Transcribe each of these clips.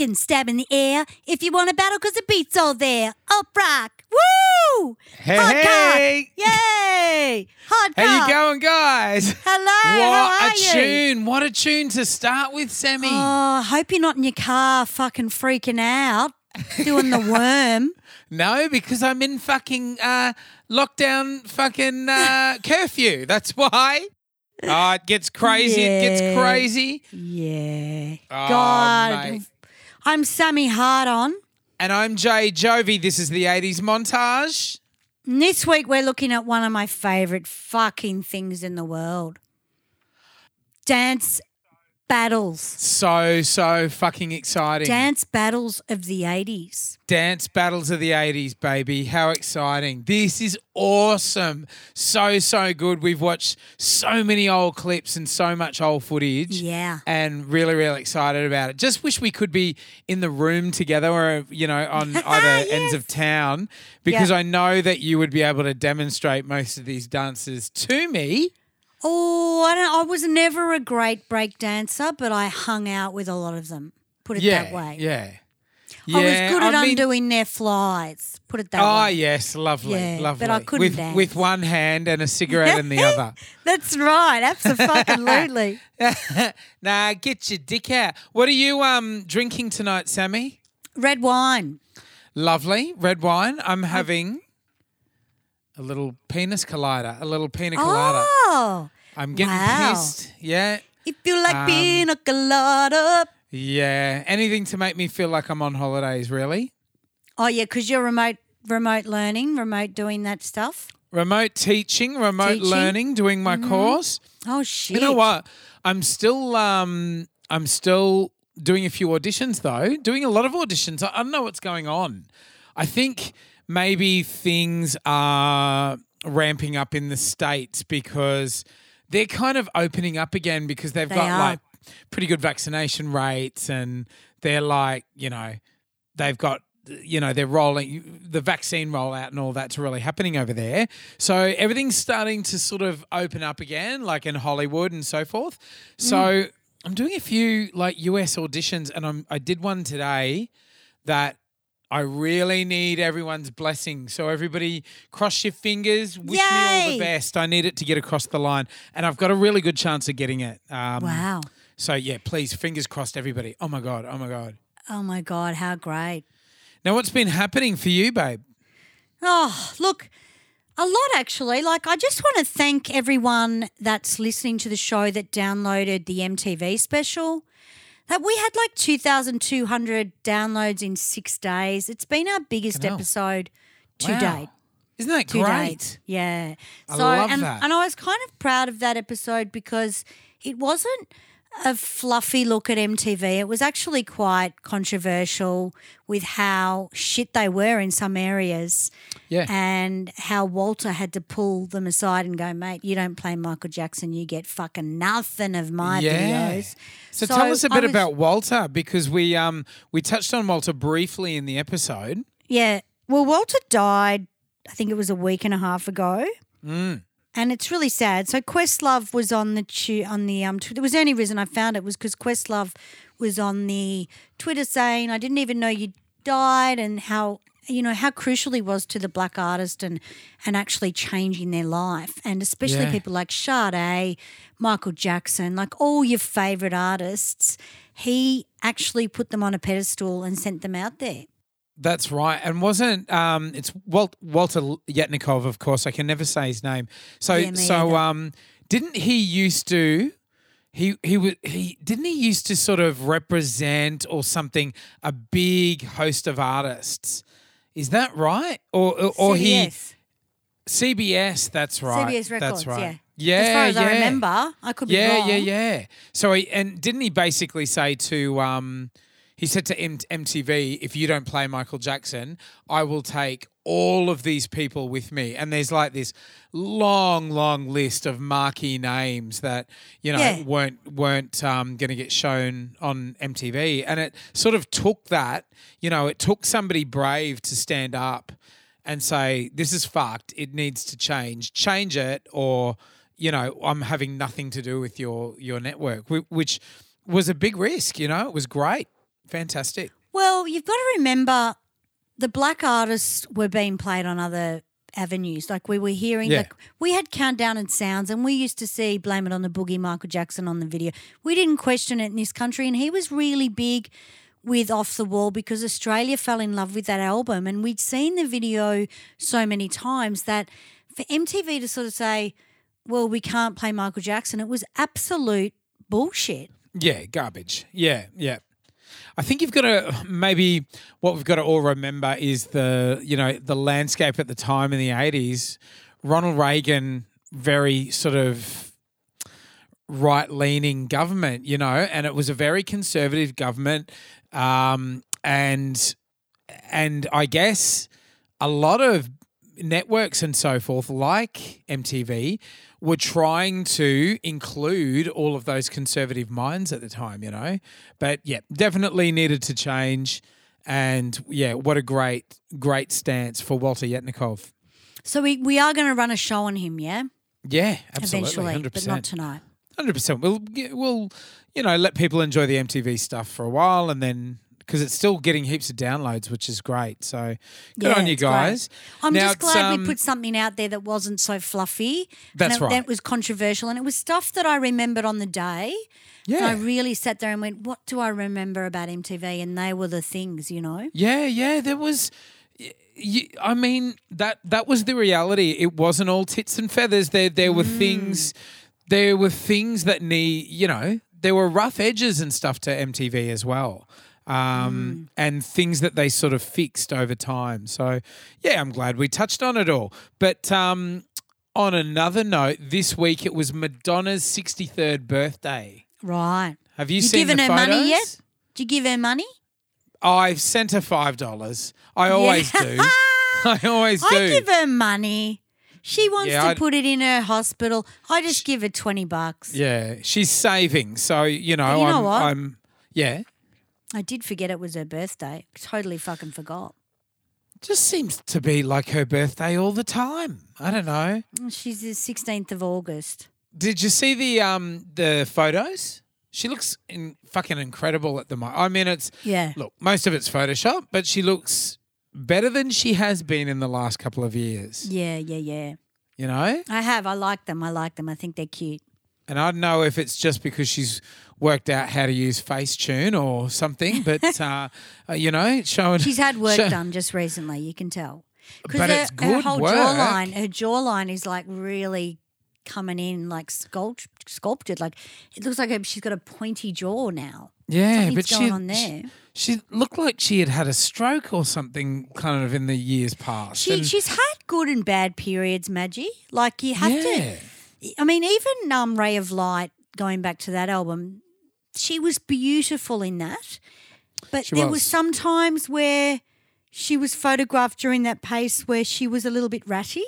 And stab in the air. If you want a battle, cause the beat's all there. Up rock. Woo! Hey, Hard hey. Yay! Hard How you going, guys? Hello. what a you? tune! What a tune to start with, Sammy. Oh, I hope you're not in your car fucking freaking out, doing the worm. No, because I'm in fucking uh, lockdown, fucking uh, curfew. That's why. Oh, it gets crazy. It gets crazy. Yeah. Oh, God. mate. I'm Sammy HardOn. And I'm Jay Jovi. This is the 80s montage. And this week we're looking at one of my favourite fucking things in the world. Dance battles. So, so fucking exciting. Dance battles of the 80s. Dance battles of the 80s, baby. How exciting. This is awesome. So, so good. We've watched so many old clips and so much old footage. Yeah. And really, really excited about it. Just wish we could be in the room together or, you know, on ah, either ends of town because Yeah. I know that you would be able to demonstrate most of these dances to me. Oh, I don't I was never a great break dancer, but I hung out with a lot of them. Put it Yeah. that way. Yeah. Yeah, I was good at I mean- undoing their flies. Put it that Oh way. yes, lovely, Yeah, but. I couldn't with dance. with one hand and a cigarette in the other. That's right. Absolutely. nah, get your dick out. What are you um drinking tonight, Sammy? Red wine. Lovely red wine. I'm having a little penis collider, a little pina colada. Oh, I'm getting wow. pissed. Yeah, if you like Um, pina colada. yeah. Anything to make me feel like I'm on holidays, really. Oh yeah, because you're remote remote learning, remote doing that stuff. Remote teaching, remote Teaching. learning, doing my course. Oh shit. You know what? I'm still um I'm still doing a few auditions though. Doing a lot of auditions. I, I don't know what's going on. I think maybe things are ramping up in the states because they're kind of opening up again because they've They got are. like pretty good vaccination rates and they're like, you know, they've got you know they're rolling the vaccine rollout and all that's really happening over there. So everything's starting to sort of open up again like in hollywood and so forth. So mm. i'm doing a few like us auditions and i'm i did one today that I really need everyone's blessing. So everybody cross your fingers, wish me all the best. I need it to get across the line. And I've got a really good chance of getting it. Um, Wow. So yeah, please, fingers crossed, everybody. Oh my God. Oh my God. Oh my god, how great. Now, what's been happening for you, babe? Oh, look, a lot actually. Like, I just want to thank everyone that's listening to the show that downloaded the MTV special. That we had like 2,200 downloads in six days. It's been our biggest hell. episode to Wow. date. Isn't that To great? date. Yeah. I love and, that. and I was kind of proud of that episode because it wasn't a fluffy look at MTV. It was actually quite controversial with how shit they were in some areas Yeah. and how Walter had to pull them aside and go, mate, you don't play Michael Jackson, you get fucking nothing of my Yeah. videos. So, tell us a bit was- about Walter because we um we touched on Walter briefly in the episode. Yeah. Well, Walter died, I think it was a week and a half ago. Mm. And it's really sad. So Questlove was on the tu- on the um. Tw- there was the only reason I found it was because Questlove was on the Twitter saying I didn't even know you died and how you know how crucial he was to the black artist and and actually changing their life and especially Yeah. people like Sade, Michael Jackson, like all your favorite artists. He actually put them on a pedestal and sent them out there. That's right. And wasn't um it's Walt, Walter Yetnikoff, of course. I can never say his name. So Yeah, so um didn't he used to he he was he didn't he used to sort of represent or something a big host of artists. Is that right? Or or, or he CBS. CBS, that's right. CBS Records, That's right. yeah. Yeah. As far as I remember, I could be Yeah, wrong. yeah, yeah. So he, and didn't he basically say to um he said to M- MTV, if you don't play Michael Jackson, I will take all of these people with me. And there's like this long, long list of marquee names that you know Yeah. weren't weren't um, going to get shown on MTV. And it sort of took that, you know, it took somebody brave to stand up and say, "This is fucked. It needs to change. Change it, or you know, I'm having nothing to do with your your network," which was a big risk. You know, it was great. Fantastic. Well, you've got to remember the black artists were being played on other avenues. Like we were hearing, Yeah. like we had Countdown and Sounds, and we used to see Blame It on the Boogie, Michael Jackson on the video. We didn't question it in this country, and he was really big with Off the Wall because Australia fell in love with that album, and we'd seen the video so many times that for MTV to sort of say, "Well, we can't play Michael Jackson," it was absolute bullshit. Yeah, garbage. Yeah, yeah. I think you've got to maybe what we've got to all remember is the you know the landscape at the time in the eighties. Ronald Reagan, very sort of right leaning government, you know, and it was a very conservative government, um, and and I guess a lot of networks and so forth, like MTV, were trying to include all of those conservative minds at the time, you know. But yeah, definitely needed to change. And yeah, what a great, great stance for Walter Yetnikoff. So we, we are going to run a show on him, yeah, Yeah, absolutely, eventually, hundred but not tonight. hundred percent. We'll we'll you know let people enjoy the MTV stuff for a while, and then because it's still getting heaps of downloads, which is great. So good Yeah, on you it's great. guys. I'm Now just glad um, we put something out there that wasn't so fluffy. That's and it, right. That was controversial, and it was stuff that I remembered on the day. And I really sat there and went, "What do I remember about MTV?" And they were the things, you know. Yeah, yeah, there was. I mean that that was the reality. It wasn't all tits and feathers. There there were Mm. things. There were things that need. You know, there were rough edges and stuff to MTV as well. Mm. Um, and things that they sort of fixed over time. So, yeah, I'm glad we touched on it all. But um, on another note, this week it was Madonna's 63rd birthday. Right. Have you, You seen given the her money yet? Did you give her money? I've sent her five dollars. I always do. I always do. I give her money. She wants Yeah, to I'd- put it in her hospital. I just give her twenty bucks. yeah, she's saving. So you know, You know I'm, what? I'm. Yeah, I did forget it was her birthday. Totally fucking forgot. just seems to be like her birthday all the time. I don't know. She's the sixteenth of August. Did you see the um the photos? She looks in, fucking incredible at the moment. I mean, it's Yeah. look, most of it's Photoshop, but she looks better than she has been in the last couple of years. Yeah, yeah, yeah. You know, I have. I like them. I like them. I think they're cute. And I don't know if it's just because she's worked out how to use Facetune or something, but uh, uh, you know, showing She's had work show- done just recently. You can tell. Because her, her whole work. jawline, her jawline is like really coming in, like sculpt, sculpted. Like it looks like she's got a pointy jaw now. Yeah, Something's but she, on there. she she looked like she had had a stroke or something, kind of in the years past. She and- she's had good and bad periods, Maggie. Like you have yeah, to. I mean, even um, Ray of Light, going back to that album, she was beautiful in that. But She there was. was. some times where she was photographed during that pace where she was a little bit ratty,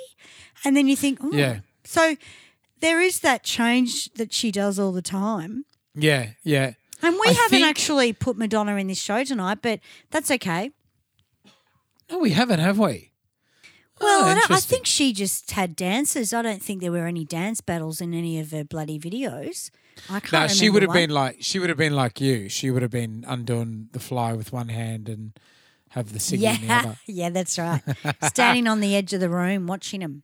and then you think, oh. Yeah. So there is that change that she does all the time. yeah, yeah. And we I haven't think- actually put Madonna in this show tonight, but that's okay. No, we haven't, have we? Well, Oh, I, I think she just had dances. I don't think there were any dance battles in any of her bloody videos. I can't. No, she would have one. been like she would have been like you. She would have been undoing the fly with one hand and have the singing in the Yeah, other. yeah, that's right. Standing on the edge of the room watching him.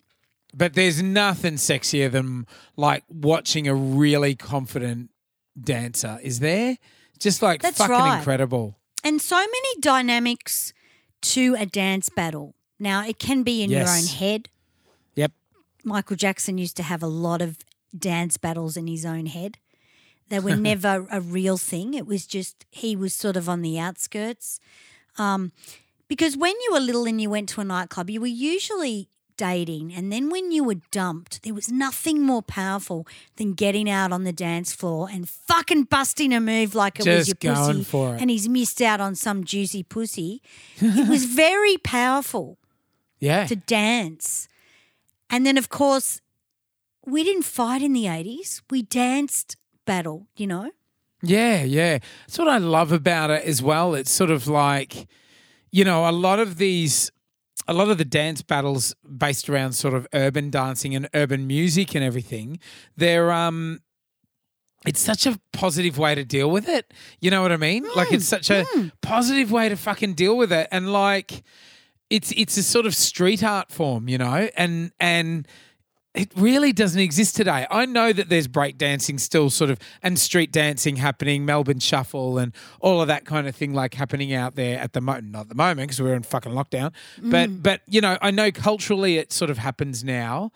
But there's nothing sexier than like watching a really confident dancer. Is there? Just like That's fucking right. incredible. And so many dynamics to a dance battle. Now, it can be in your own head. Yep. Michael Jackson used to have a lot of dance battles in his own head. They were never a real thing. It was just he was sort of on the outskirts. Um, because when you were little and you went to a nightclub, you were usually dating, and then when you were dumped, there was nothing more powerful than getting out on the dance floor and fucking busting a move like it was your going pussy, for it. and he's missed out on some juicy pussy. it was very powerful Yeah. to dance. And then, of course, we didn't fight in the 80s. We danced battle, you know? Yeah, yeah. That's what I love about it as well. It's sort of like, you know, a lot of these, a lot of the dance battles based around sort of urban dancing and urban music and everything. They're um, it's such a positive way to deal with it. You know what I mean? like it's such a positive way to fucking deal with it. And like it's it's a sort of street art form, you know, and and it really doesn't exist today. I know that there's breakdancing still sort of and street dancing happening, Melbourne Shuffle and all of that kind of thing like happening out there at the moment. Not at the moment because we're in fucking lockdown. Mm. But but you know, I know culturally it sort of happens now.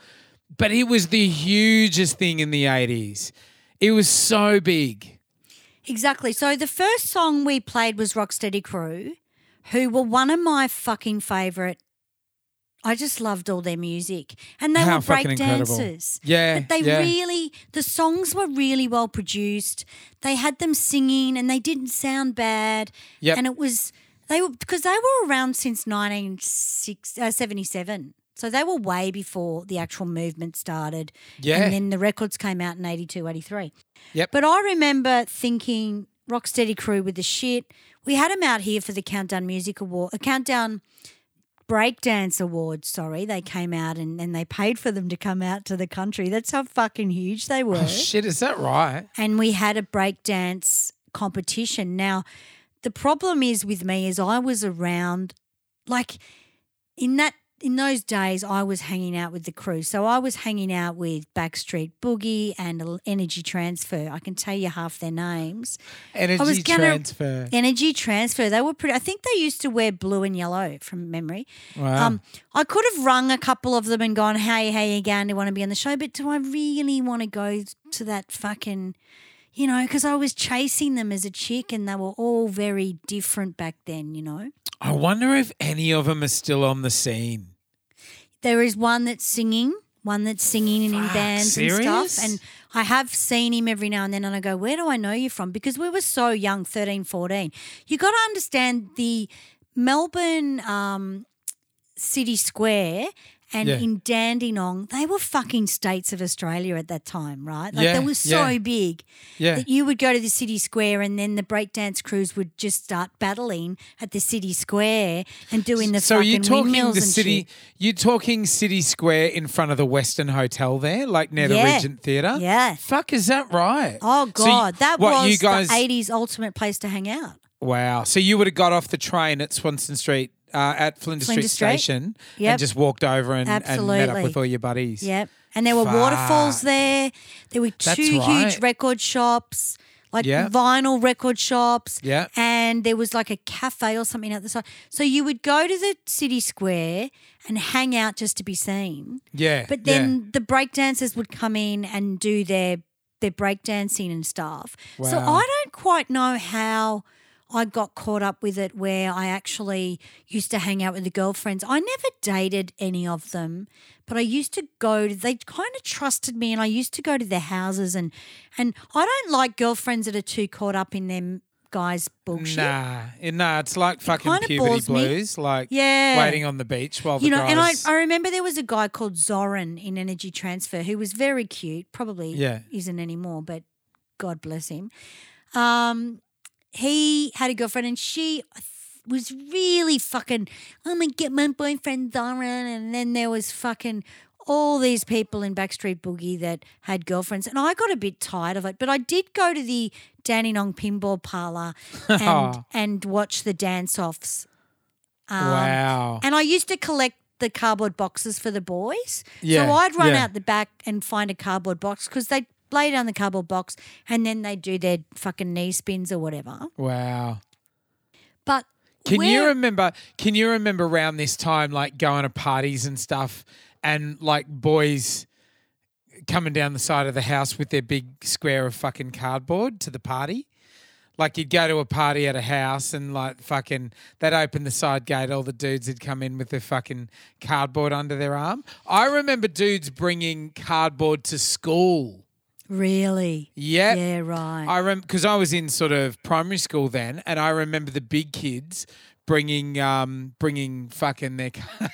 But it was the hugest thing in the 80s. It was so big. Exactly. So the first song we played was Rocksteady Crew, who were one of my fucking favourite. I just loved all their music, and they How were break incredible. dancers. Yeah, but they yeah. really the songs were really well produced. They had them singing, and they didn't sound bad. Yeah, and it was they were because they were around since 1977. Uh, so they were way before the actual movement started. Yeah. And then the records came out in 82, 83. Yep. But I remember thinking Rocksteady Crew with the shit. We had them out here for the Countdown Music Award, a Countdown Breakdance Awards. Sorry, they came out and, and they paid for them to come out to the country. That's how fucking huge they oh, were. Oh, shit, is that right? and we had a breakdance competition. Now, the problem is with me is I was around, like in that in those days, I was hanging out with the crew. So I was hanging out with Backstreet Boogie and Energy Transfer. I can tell you half their names. Energy was gonna- transfer. Energy Transfer. They were pretty. I think they used to wear blue and yellow from memory. Wow. Um, I could have rung a couple of them and gone, "Hey, hey, again, do you want to be on the show?" But do I really want to go to that fucking, you know? Because I was chasing them as a chick, and they were all very different back then. You know, I wonder if any of them are still on the scene. There is one that's singing. One that's singing and in Fuck, bands and stuff. And I have seen him every now and then, and I go, Where do I know you from? Because we were so young, 13, 14. You got to understand the Melbourne um, City Square and Yeah. in Dandenong, they were fucking states of Australia at that time, right? Like Yeah, they were so yeah. big Yeah. that you would go to the city square and then the breakdance crews would just start battling at the city square and doing the so fucking you talking windmills the and city? shit. You talking City Square in front of the Western Hotel there, like near the Regent Theatre? Yeah. Fuck, is that right? Oh So you- God, that what, was you guys? the '80s ultimate place to hang out. Wow. So you would have got off the train at Swanston Street, uh, at Flinders, Flinders Street, Street. Station, Yep. and just walked over and, and met up with all your buddies. Yep, and there were Fuck. waterfalls there. There were two right. huge record shops, like Yeah. vinyl record shops. Yeah. and there was like a cafe or something at the side. So you would go to the city square and hang out just to be seen. Yeah. But then the breakdancers would come in and do their their breakdancing and stuff. So I don't quite know how I got caught up with it where I actually used to hang out with the girlfriends. I never dated any of them, but I used to go to they kind of trusted me and I used to go to their houses and and I don't like girlfriends that are too caught up in them guys bullshit. Nah, it- nah, it's like fucking kinda puberty bores me. blues, like Yeah. waiting on the beach while the you know, guys. and I, I remember there was a guy called Zoran in Energy Transfer who was very cute. Probably Yeah. isn't anymore, but God bless him. Um, he had a girlfriend, and she was really fucking. I'm gonna get my boyfriend Zoran, and then there was fucking all these people in Backstreet Boogie that had girlfriends, and I got a bit tired of it. But I did go to the Dandenong Pinball Parlor and and watch the dance offs. Um, wow. and I used to collect the cardboard boxes for the boys. Yeah, So I'd run yeah. out the back and find a cardboard box because they'd lay down the cardboard box and then they'd do their fucking knee spins or whatever. Wow. But Can you remember? Can you remember around this time, like going to parties and stuff, and like boys coming down the side of the house with their big square of fucking cardboard to the party? Like you'd go to a party at a house and like fucking they'd open the side gate, all the dudes would come in with their fucking cardboard under their arm. I remember dudes bringing cardboard to school. Really? Yeah. Yeah, right. I remember because I was in sort of primary school then, and I remember the big kids bringing um bringing fucking their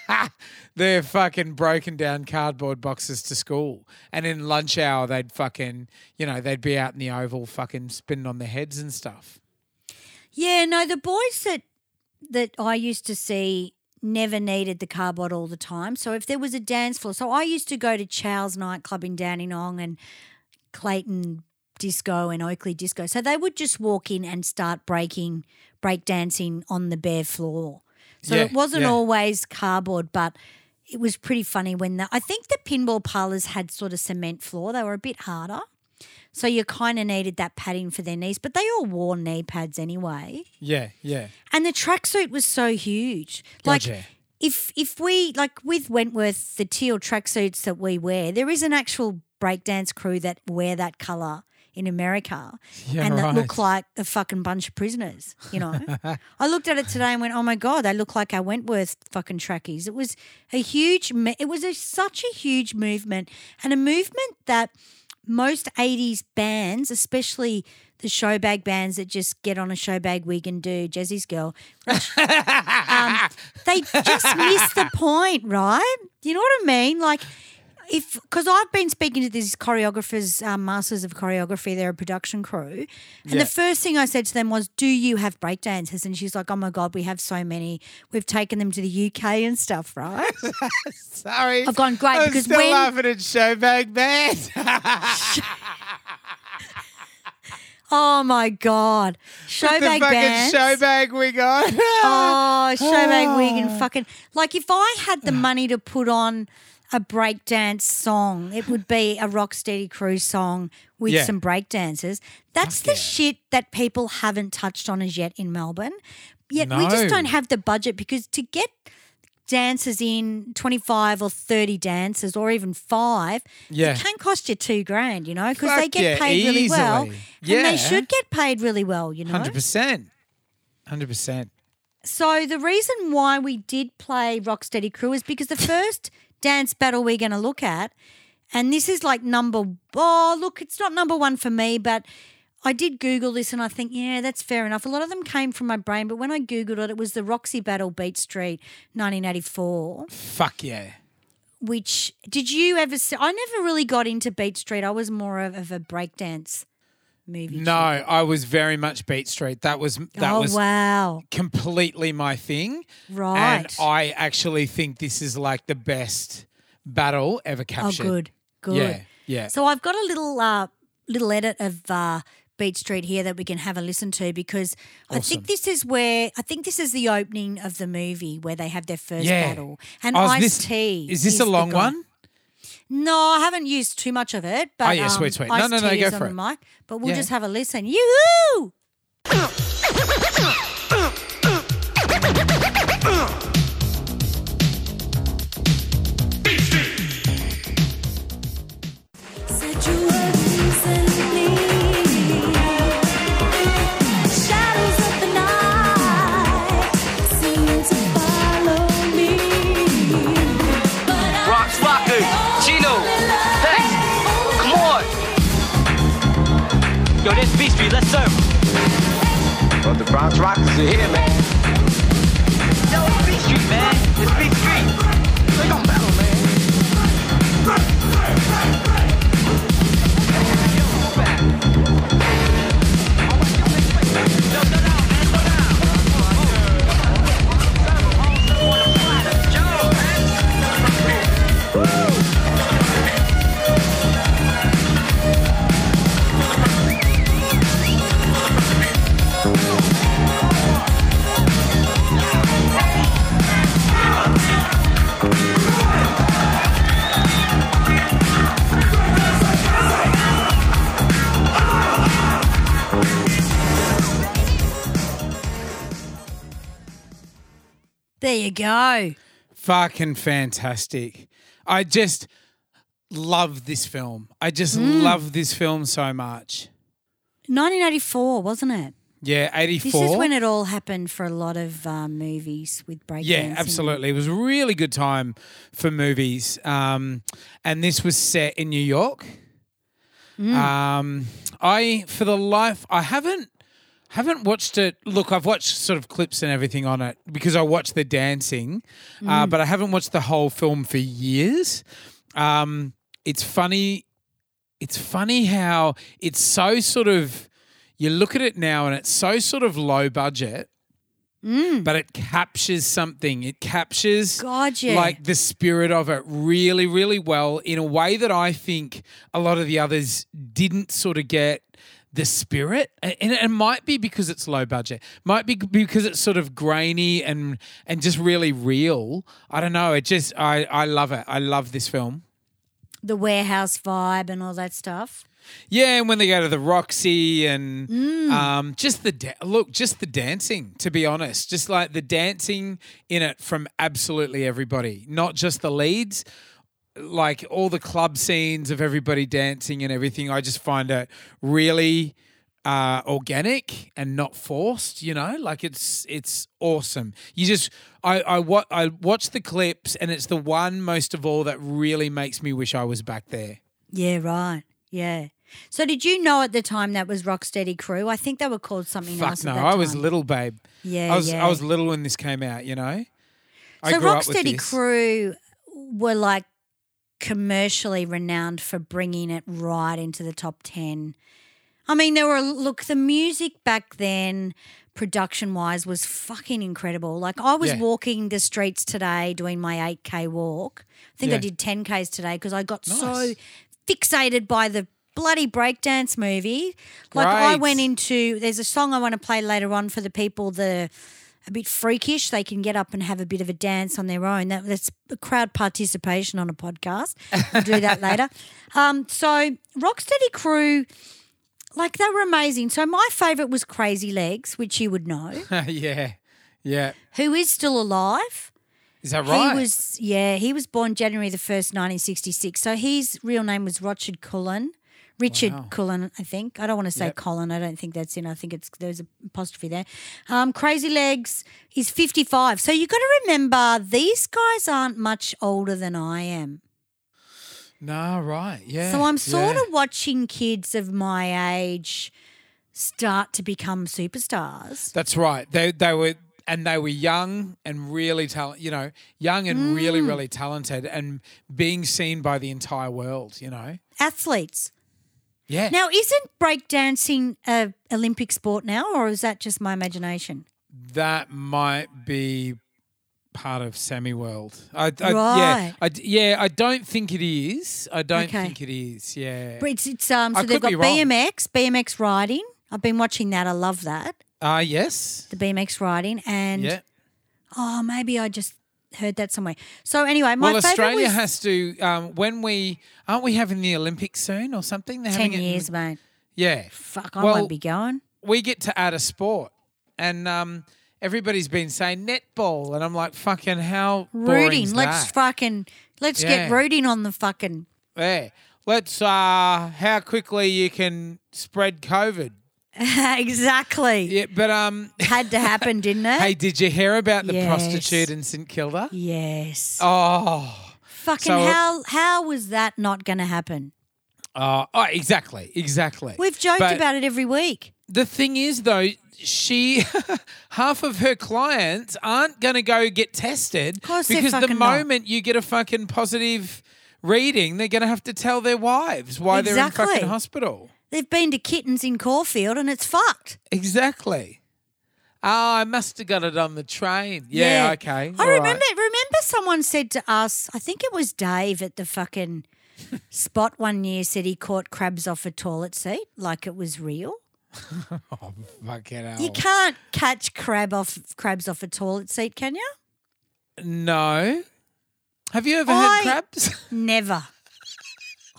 their fucking broken down cardboard boxes to school, and in lunch hour they'd fucking you know they'd be out in the oval fucking spinning on their heads and stuff. yeah, no, the boys that that I used to see never needed the cardboard all the time. So if there was a dance floor, so I used to go to Chow's nightclub in Dandenong and Clayton disco and Oakleigh disco. So they would just walk in and start breaking, break dancing on the bare floor. So Yeah, it wasn't yeah. always cardboard, but it was pretty funny when the I think the pinball parlors had sort of cement floor. They were a bit harder. So you kind of needed that padding for their knees, but they all wore knee pads anyway. Yeah, yeah. And the tracksuit was so huge. Like Gotcha. if if we like with Wentworth, the teal tracksuits that we wear, there is an actual breakdance crew that wear that color in America Yeah, and that look like a fucking bunch of prisoners, you know. I looked at it today and went, "Oh my god, they look like our Wentworth fucking trackies." It was a huge it was a, such a huge movement and a movement that most 80s bands, especially the showbag bands that just get on a showbag wig and do Jessie's Girl, um, they just miss the point, right? You know what I mean? Like, if because I've been speaking to these choreographers, um, masters of choreography, they're a production crew, and Yeah. the first thing I said to them was, "Do you have breakdancers?" And she's like, "Oh my god, we have so many. We've taken them to the UK and stuff, right?" Sorry. I've gone great I'm because still when- laughing at Showbag Band. oh my god, showbag bands. Showbag we got. Oh, showbag wig and fucking like if I had the money to put on a breakdance song, it would be a Rocksteady Crew song with Yeah. some breakdancers. That's the yeah. shit that people haven't touched on as yet in Melbourne. Yet we just don't have the budget because to get dancers in 25 or 30 dancers or even five Yeah. it can cost you two grand you know because they get yeah, paid really well easily. and they should get paid really well you know Hundred percent. Hundred percent. so the reason why we did play Rocksteady Crew is because the first dance battle we're going to look at, and this is like number. Oh, look, it's not number one for me, but I did Google this, and I think yeah, that's fair enough. A lot of them came from my brain, but when I googled it, it was the Roxy Battle Beat Street, 1984. Fuck yeah. Which did you ever see? I never really got into Beat Street. I was more of, of a breakdance movie. No, I was very much Beat Street. That was that oh was wow! completely my thing. Right. And I actually think this is like the best battle ever captured. Oh, captured. good, good. Yeah, yeah. So I've got a little uh, little edit of uh, Beat Street here that we can have a listen to because I think this is where I think this is the opening of the movie where they have their first Yeah. battle. And Oh, Ice T Is this a long one? No, I haven't used too much of it. But Oh, yeah, sweet, um, sweet. No, Ice-T no, no, go for the it. mic, but we'll Yeah. just have a listen. Yoo-hoo! Yo, this Beat Street, let's serve. Well, the Bronx Rockers are here, man. Yo, it's Beat Street, man. It's Beat Street. There you go. Fucking fantastic. I just love this film. I just Mm. love this film so much. 1984, wasn't it? Yeah, 84. This is when it all happened for a lot of um, movies with breakdancing. Yeah, absolutely. It was a really good time for movies. Um, and this was set in New York. Mm. Um, I, for the life, I haven't haven't watched it. Look, I've watched sort of clips and everything on it because I watched the dancing, uh, Mm. but I haven't watched the whole film for years. Um, it's funny. It's funny how it's so sort of. You look at it now and it's so sort of low budget but it captures something. It captures God, yeah. like the spirit of it really, really well in a way that I think a lot of the others didn't sort of get the spirit. And it might be because it's low budget. Might be because it's sort of grainy and and just really real. I don't know. It just I I love it. I love this film. The warehouse vibe and all that stuff. Yeah, and when they go to the Roxy and Mm. um, just the da- look, just the dancing. To be honest, just like the dancing in it from absolutely everybody, not just the leads. Like all the club scenes of everybody dancing and everything, I just find it really uh, organic and not forced. You know, like it's it's awesome. You just I I wa- I watch the clips and it's the one most of all that really makes me wish I was back there. Yeah, right. Yeah. So did you know at the time that was Rocksteady Crew? I think they were called something Fuck else. no, at that I was little, babe. Yeah, I was yeah. I was little when this came out. You know. I so grew up with Rocksteady. Crew were like commercially renowned for bringing it right into the top 10. I mean, there were look, the music back then production wise was fucking incredible. Like I was Yeah. walking the streets today doing my 8k walk. I think I did 10k's today because I got so fixated by the bloody breakdance movie. Like I went into there's a song I want to play later on for the people the a bit freakish. They can get up and have a bit of a dance on their own. That, that's crowd participation on a podcast. We'll do that later. Um, so Rocksteady Crew, like they were amazing. So my favourite was Crazy Legs, which you would know, yeah, yeah. who is still alive. Is that right? He was yeah, he was born January the first, nineteen sixty six. So his real name was Richard Cullen. Richard Wow. Cullen, I think. I don't want to say Yep. Colin. I don't think that's in. I think it's there's a apostrophe there. Um, Crazy Legs is fifty five. So you've got to remember these guys aren't much older than I am. no, right. Yeah. So I'm sort yeah. of watching kids of my age start to become superstars. That's right. They they were and they were young and really talent. You know, young and really Mm. really talented and being seen by the entire world. You know. Athletes. Yeah. Now, isn't breakdancing a Olympic sport now, or is that just my imagination? that might be part of Sammy World. I, I, Right. Yeah. I, yeah. I don't think it is. I don't Okay. think it is. Yeah. But it's, it's um. So I they've got. BMX, BMX riding. I've been watching that. I love that Ah, yes. the BMX riding, and Yeah. oh, maybe I just heard that somewhere. So anyway, my well, Australia was has to. Um, when we aren't we having the Olympics soon or something? They're ten having it in- years, mate. yeah. Fuck, I Well, won't be going. we get to add a sport, and um, everybody's been saying netball, and I'm like, fucking how Rooting. Let's that? fucking let's get rooting on the fucking. yeah. Let's uh, how quickly you can spread COVID. exactly. Yeah, but um, Had to happen, didn't it? hey, did you hear about the Yes. prostitute in St Kilda? yes. Oh, Fucking so- how how was that not going to happen? uh, oh, exactly, exactly. We've joked But- about it every week. The thing is, though, she half of her clients aren't going to go get tested course because the fucking not. moment you get a fucking positive reading, they're going to have to tell their wives why they're in fucking hospital. They've been to kittens in Caulfield and it's fucked. Exactly. Oh, I must have got it on the train. Yeah, okay. I all right. remember remember someone said to us, I think it was Dave at the fucking spot one year said he caught crabs off a toilet seat like it was real. Oh, fucking hell. You can't catch crab off crabs off a toilet seat, can you? No. Have you ever I- had crabs? Never.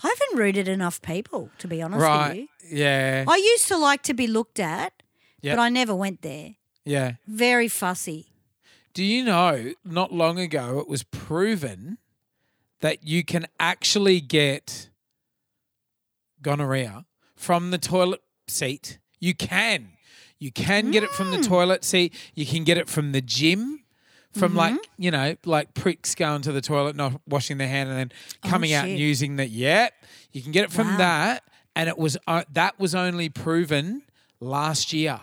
I haven't rooted enough people, to be honest with right. you. Yeah. I used to like to be looked at, Yep. but I never went there. yeah. Very fussy. Do you know, not long ago, it was proven that you can actually get gonorrhea from the toilet seat. You can. You can get it from the mm. toilet seat. You can get it from the gym, from like, you know, like pricks going to the toilet, not washing their hand, and then coming out and using the, yeah. You can get it from Wow. that. And it was, uh, that was only proven last year.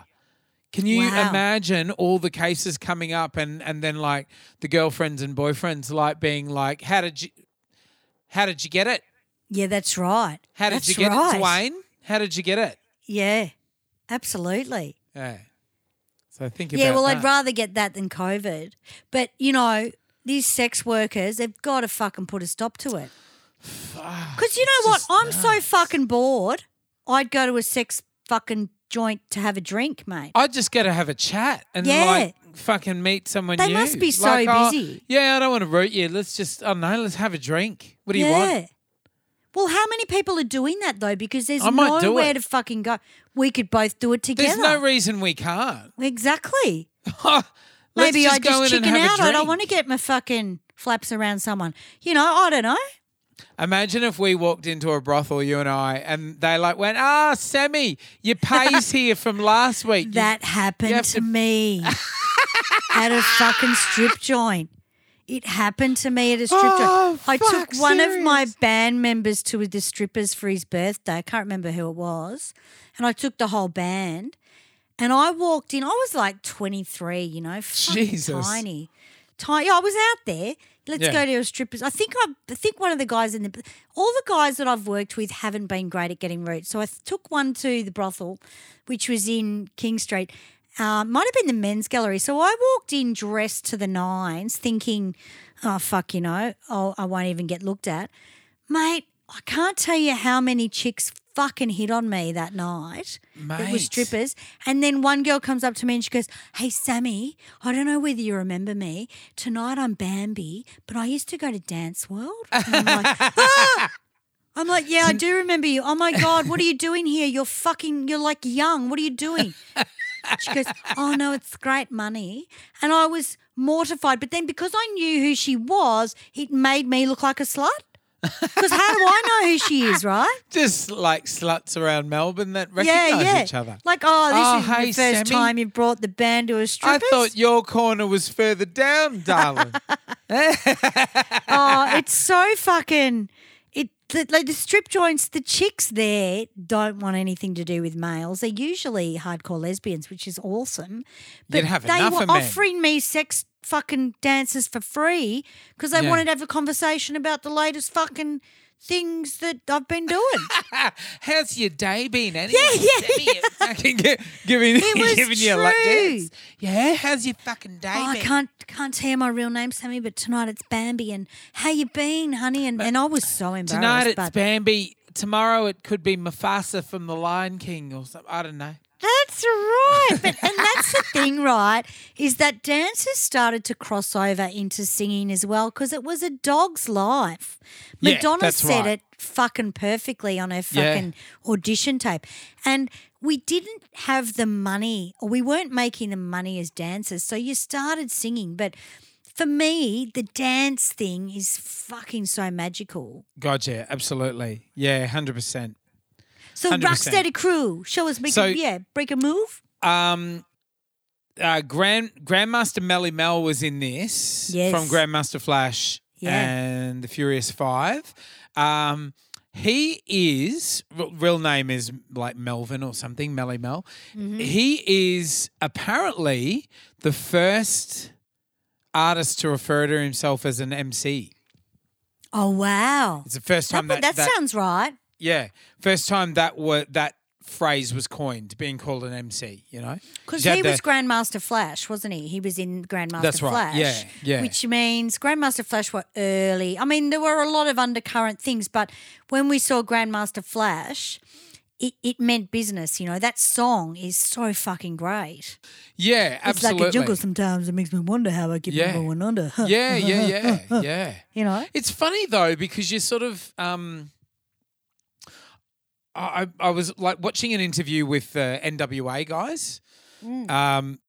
Can you Wow. imagine all the cases coming up and and then like the girlfriends and boyfriends like being like, how did you, how did you get it? Yeah, that's right. How did that's you get right. it, Dwayne? How did you get it? Yeah, absolutely. Yeah. So think Yeah, well, that. I'd rather get that than COVID. But, you know, these sex workers, they've got to fucking put a stop to it. Because you know what? I'm so fucking bored. I'd go to a sex fucking joint to have a drink, mate. I'd just go to have a chat and Yeah. like fucking meet someone They new. must be so Like, oh, busy. yeah, I don't want to root you. Let's just, I don't know, let's have a drink. What do you want? Well, how many people are doing that though? Because there's I might do nowhere it. to fucking go. We could both do it together. There's no reason we can't. exactly. Let's Maybe just I go just in and chicken have a out. I don't drink. want to get my fucking flaps around someone. You know, I don't know. Imagine if we walked into a brothel, you and I, and they like went, "Ah, Sammy, your pay's here from last week." You- That happened have to, to- me at a fucking strip joint. It happened to me at a strip Oh, joint. I took fuck, one of my band members to the strippers for his birthday. I can't remember who it was. And I took the whole band. And I walked in. I was like 23, you know, Jesus. tiny. Tiny. I was out there. Let's Yeah. go to a strippers. I think I, I think one of the guys in the all the guys that I've worked with haven't been great at getting roots. So I took one to the brothel, which was in King Street. Um, might have been the men's gallery. So I walked in dressed to the nines, thinking, "Oh fuck, you know, oh I won't even get looked at." Mate, I can't tell you how many chicks fucking hit on me that night. It was strippers. And then one girl comes up to me and she goes, Hey, Sammy, I don't know whether you remember me. Tonight I'm Bambi, but I used to go to Dance World. And I'm like, "Ah!" I'm like, yeah, I do remember you. Oh my God, what are you doing here? You're fucking, you're like young. What are you doing? She goes, Oh no, it's great money. And I was mortified. But then because I knew who she was, it made me look like a slut. Because how do I know who she is, right? just like sluts around Melbourne that yeah, recognise yeah. each other. Like, oh, this Oh, is hey, the first Sammy. time you brought the band to a a I strippers. thought your corner was further down, darling. oh, it's so fucking. The, like the strip joints. The chicks there don't want anything to do with males. They're usually hardcore lesbians, which is awesome. But have they enough were of men. offering me sex fucking dances for free because they Yeah. wanted to have a conversation about the latest fucking things that I've been doing. How's your day been anyway? Yeah, yeah, Send fucking gi- giving, was giving you a lap true. Yeah, how's your fucking day Oh, I been? can't can't tell you my real name, Sammy, but tonight it's Bambi and how you been, honey? And, and I was so embarrassed. Tonight it's but Bambi. Tomorrow it could be Mufasa from The Lion King or something. I don't know. That's right. But and that's the thing, right? Is that dancers started to cross over into singing as well because it was a dog's life. Yeah, Madonna said right. it fucking perfectly on her Yeah. fucking audition tape. And we didn't have the money or we weren't making the money as dancers. So you started singing, but for me, the dance thing is fucking so magical. Gotcha. Absolutely. Yeah, hundred percent. So 100%. Rocksteady Crew, show us, make So- a, yeah, break a move. Um, uh, Grand Grandmaster Melle Mel was in this Yes. from Grandmaster Flash Yeah. and the Furious Five. Um, he is real name is like Melvin or something, Melle Mel. Mm-hmm. He is apparently the first artist to refer to himself as an MC. Oh wow. It's the first time that, that, that- sounds right. Yeah, first time that word that phrase was coined, being called an MC. You know, Because he was the- Grandmaster Flash, wasn't he? He was in Grandmaster That's right. Flash. Yeah, yeah. Which means Grandmaster Flash were early. I mean, there were a lot of undercurrent things, but when we saw Grandmaster Flash, it, it meant business. You know, that song is so fucking great. yeah, absolutely. It's like a juggle sometimes. It makes me wonder how I keep Yeah. going under. yeah, yeah, yeah, yeah. You know? It's funny though because you sort of um I I was like watching an interview with the NWA guys. Mm. Um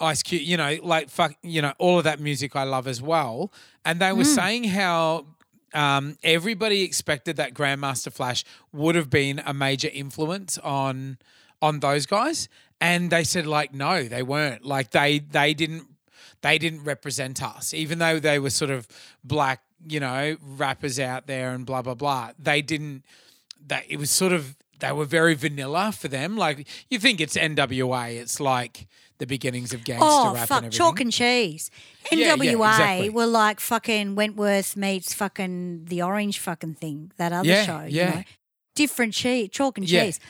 Ice Cube, you know, like fuck, you know, all of that music I love as well. And they were Mm. saying how um, everybody expected that Grandmaster Flash would have been a major influence on on those guys, and they said like no, they weren't. Like they they didn't they didn't represent us, even though they were sort of black, you know, rappers out there and blah blah blah. They didn't. That it was sort of they were very vanilla for them. Like you think it's NWA, it's like the beginnings of gangster Oh, rap fuck, and everything. chalk and cheese. Yeah, yeah, NWA exactly. were like fucking Wentworth meets fucking the orange fucking thing, that other Yeah, show. You yeah. know? Different cheese, chalk and Yeah. cheese.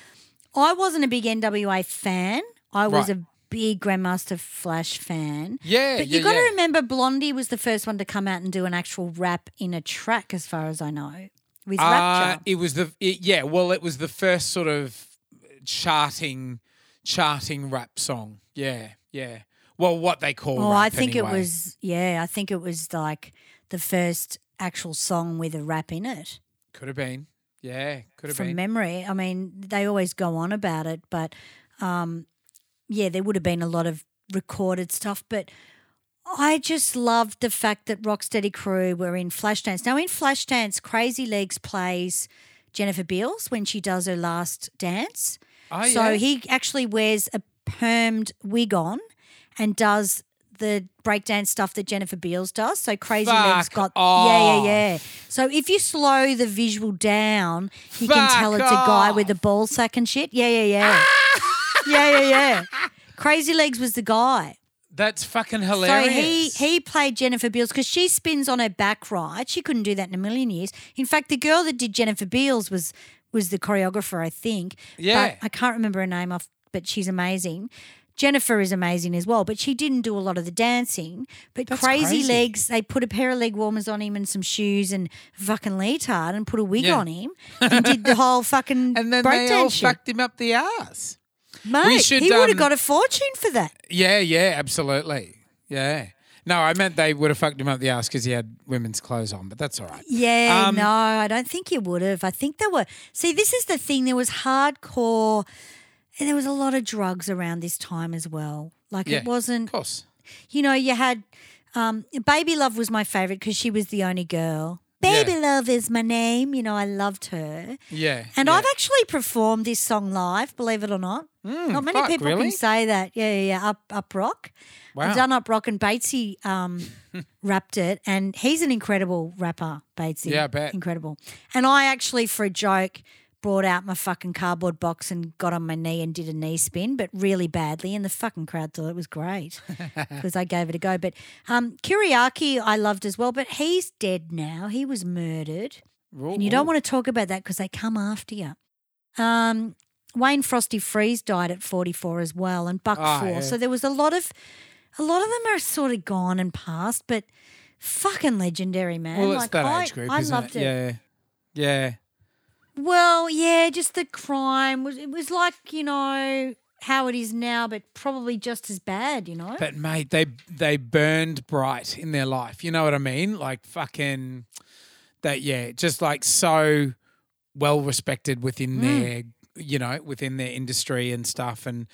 I wasn't a big NWA fan. I was Right. a big Grandmaster Flash fan. Yeah, But you yeah, got to yeah. remember, Blondie was the first one to come out and do an actual rap in a track, as far as I know, with Uh, Rapture. it was the it, yeah. Well, it was the first sort of charting charting rap song. Yeah, yeah. Well, what they call. It. Oh, I think anyway. it was. Yeah, I think it was like the first actual song with a rap in it. Could have been. Yeah, could have from been. memory. I mean, they always go on about it, but um, yeah, there would have been a lot of recorded stuff. But I just loved the fact that Rocksteady Crew were in Flashdance. Now, in Flashdance, Crazy Legs plays Jennifer Beals when she does her last dance. Oh, so yeah. he actually wears a permed wig on and does the breakdance stuff that Jennifer Beals does. So Crazy Legs Fuck got yeah, yeah, yeah. So if you slow the visual down, you can tell it's a guy with a ball sack and shit. Yeah, yeah, yeah. yeah, yeah, yeah. Crazy Legs was the guy. That's fucking hilarious. So he he played Jennifer Beals because she spins on her back right. She couldn't do that in a million years. In fact, the girl that did Jennifer Beals was was the choreographer, I think. Yeah. But I can't remember her name off, but she's amazing. Jennifer is amazing as well, but she didn't do a lot of the dancing. But crazy, crazy. legs, they put a pair of leg warmers on him and some shoes and fucking leotard and put a wig Yeah. on him and did the whole fucking and then they all shit. fucked him up the ass. Mate, should, he would have um, got a fortune for that. Yeah, yeah, absolutely. Yeah. No, I meant they would have fucked him up the ass because he had women's clothes on, but that's all right. Yeah, Um, no, I don't think you would have. I think there were. See, this is the thing. There was hardcore, and there was a lot of drugs around this time as well. Like Yeah, it wasn't. Of course. You know, you had um, Baby Love was my favorite because she was the only girl. Baby Yeah. Love is my name. You know, I loved her. Yeah. And yeah. I've actually performed this song live, believe it or not. not many fuck, people really? can say that. Yeah, yeah, yeah. Up, up rock. Wow. I've done up rock, and Batesy um, rapped it, and he's an incredible rapper, Batesy. Yeah, I bet. Incredible. And I actually, for a joke, brought out my fucking cardboard box and got on my knee and did a knee spin, but really badly, and the fucking crowd thought it was great because I gave it a go. But um, Kiriaki, I loved as well, but he's dead now. He was murdered. And you don't want to talk about that because they come after you. Um, Wayne Frosty Freeze died at 44 as well, and Buck Ah, Four. yeah. So there was a lot of, a lot of them are sort of gone and past, but fucking legendary, man. Well, it's like, that I, age group, I isn't loved it? it. Yeah. Yeah. Well, yeah, just the crime was. It was like you know how it is now, but probably just as bad. You know. But mate, they they burned bright in their life. You know what I mean? Like fucking that. Yeah, just like so well respected within their you know within their industry and stuff, and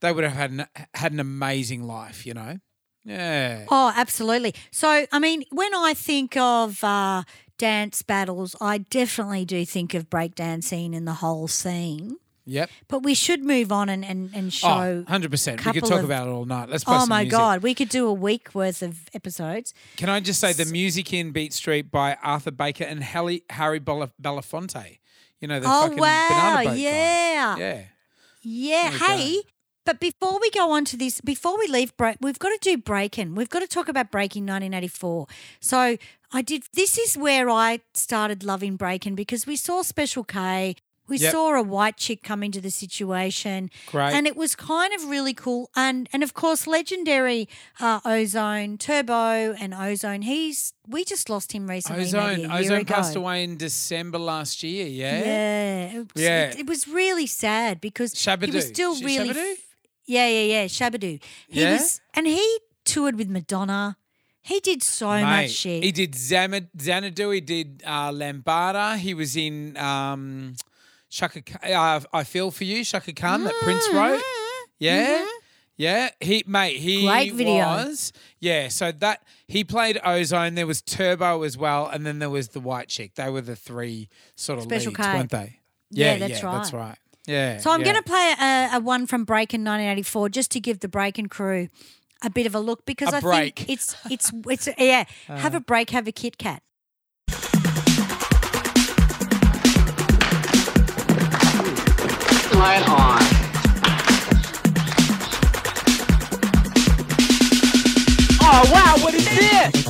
they would have had an, had an amazing life. You know. Yeah. Oh, absolutely. So, I mean, when I think of uh, dance battles, I definitely do think of breakdancing and the whole scene. Yep. But we should move on and, and, and Oh, show. 100 percent. We could talk of- about it all night. Let's play Oh my music. God, we could do a week worth of episodes. Can I just say the music in Beat Street by Arthur Baker and Harry, Harry Bela- Belafonte? You know the oh fucking wow, banana boat guy. yeah. Yeah. Yeah. Go. Hey, but before we go on to this, before we leave break, we've got to do breaking. We've got to talk about breaking 1984. So I did. This is where I started loving breaking because we saw Special K. We Yep. saw a white chick come into the situation, Great. and it was kind of really cool. And and of course, legendary uh, Ozone, Turbo, and Ozone. He's we just lost him recently. Ozone. Ozone ago. passed away in December last year. Yeah. Yeah, it was, Yeah. It, it was really sad because he was still really. Shabadoo? f- yeah, yeah, yeah. Shabadoo. He Yeah? was, and he toured with Madonna. He did so much shit. He did Zama- Xanadu. He did uh, Lambada. He was in um, Chaka. Uh, I feel for you, Chaka Khan, that Prince wrote. Yeah. Yeah, he mate, he Mm-hmm. Great video. was. Yeah, so that he played Ozone. There was Turbo as well, and then there was the White Chick. They were the three sort of Special leads, K. weren't they? Yeah, Yeah, that's yeah, That's right. right. Yeah. so I'm yeah. going to play a, a one from Breakin' 1984 just to give the Breakin' crew a bit of a look because A I break. think it's it's it's yeah. have a uh. break, have a Kit Kat. Light on. Oh wow, what is this?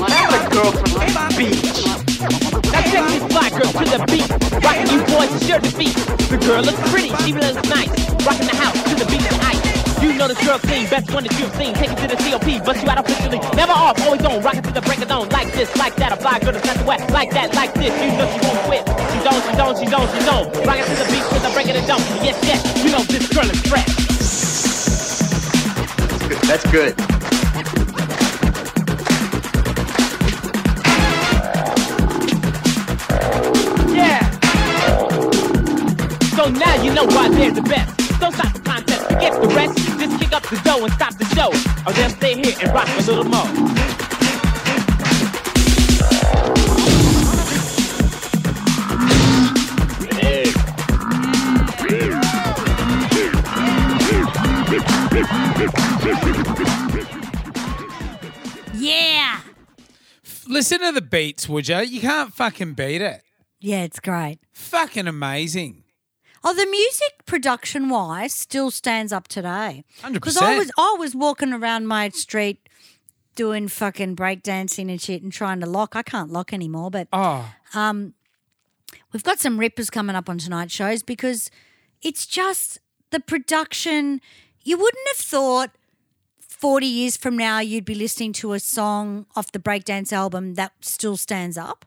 I got a girl from the beach. Now check this black girl to the beat. Rocking you boys is your defeat. The girl looks pretty, she looks nice. Rocking the house to the beat of ice. You know this girl clean, best one that you've seen. Take it to the COP, bust you out officially. Never off, always on. Rocking to the break of dawn. Like this, like that. A fly girl that's wet. Like that, like this. You know she won't quit. she don't she's on, she's on, she's on. Rocking to the beat to the break of the dawn. Yes, yes. You know this girl is fresh. That's good. Yeah. So now you know why they're the best. Don't stop the contest, forget the rest. Just kick up the dough and stop the show. Or they'll stay here and rock a little more. Yeah. Listen to the beats, would you? You can't fucking beat it. Yeah, it's great. Fucking amazing. Oh, the music production wise still stands up today. 100%. Because I was I was walking around my street doing fucking breakdancing and shit and trying to lock. I can't lock anymore, but Oh, um, we've got some rippers coming up on tonight's shows because it's just the production. You wouldn't have thought 40 years from now you'd be listening to a song off the breakdance album that still stands up.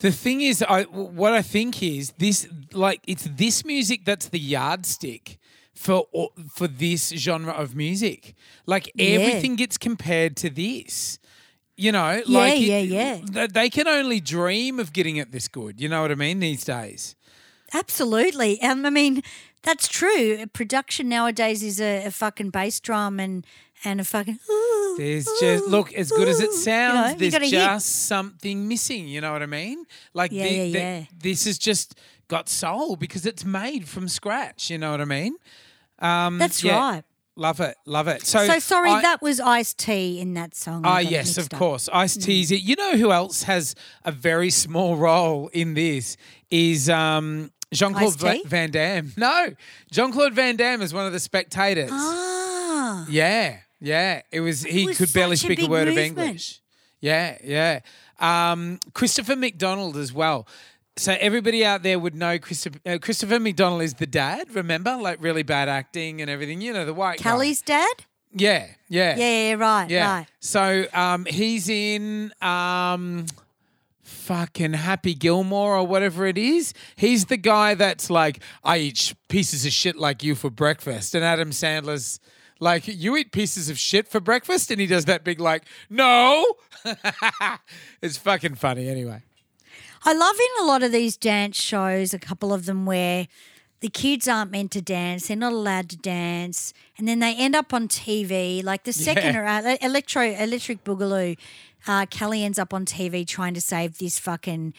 The thing is, I what I think is this like it's this music that's the yardstick for for this genre of music. Like Yeah. everything gets compared to this. You know, Yeah, like yeah, yeah. They can only dream of getting it this good. You know what I mean? These days. Absolutely. Um, I mean, that's true. Production nowadays is a, a fucking bass drum and and a fucking. ooh, There's ooh, just look as good as it sounds. know, you there's gotta hit. just something missing. You know what I mean? Like Yeah, the- yeah, the- yeah. this has just got soul because it's made from scratch. You know what I mean? Um, That's yeah, right. Love it, love it. So, So sorry, I- that was Ice T in that song. Ah, yes, of up. course. Ice T's it. You know who else has a very small role in this is um, Jean Claude Ice-T? Van Damme. No, Jean Claude Van Damme is one of the spectators. Ah, Yeah, yeah. It was he was could barely a speak a big word of. English. Yeah, yeah. Um, Christopher McDonald as well. So everybody out there would know Christopher, uh, Christopher McDonald is the dad. Remember, like really bad acting and everything. You know, the white guy. Kelly's dad. Yeah, yeah, Yeah, yeah, right, yeah. right. So um, he's in um, fucking Happy Gilmore or whatever it is. He's the guy that's like, I eat pieces of shit like you for breakfast, and Adam Sandler's. Like you eat pieces of shit for breakfast, and he does that big like, no. it's fucking funny anyway. I love in a lot of these dance shows, a couple of them where the kids aren't meant to dance, they're not allowed to dance, and then they end up on TV. Like the second Yeah. uh, Electro Electric Boogaloo, uh, Kelly ends up on TV trying to save this fucking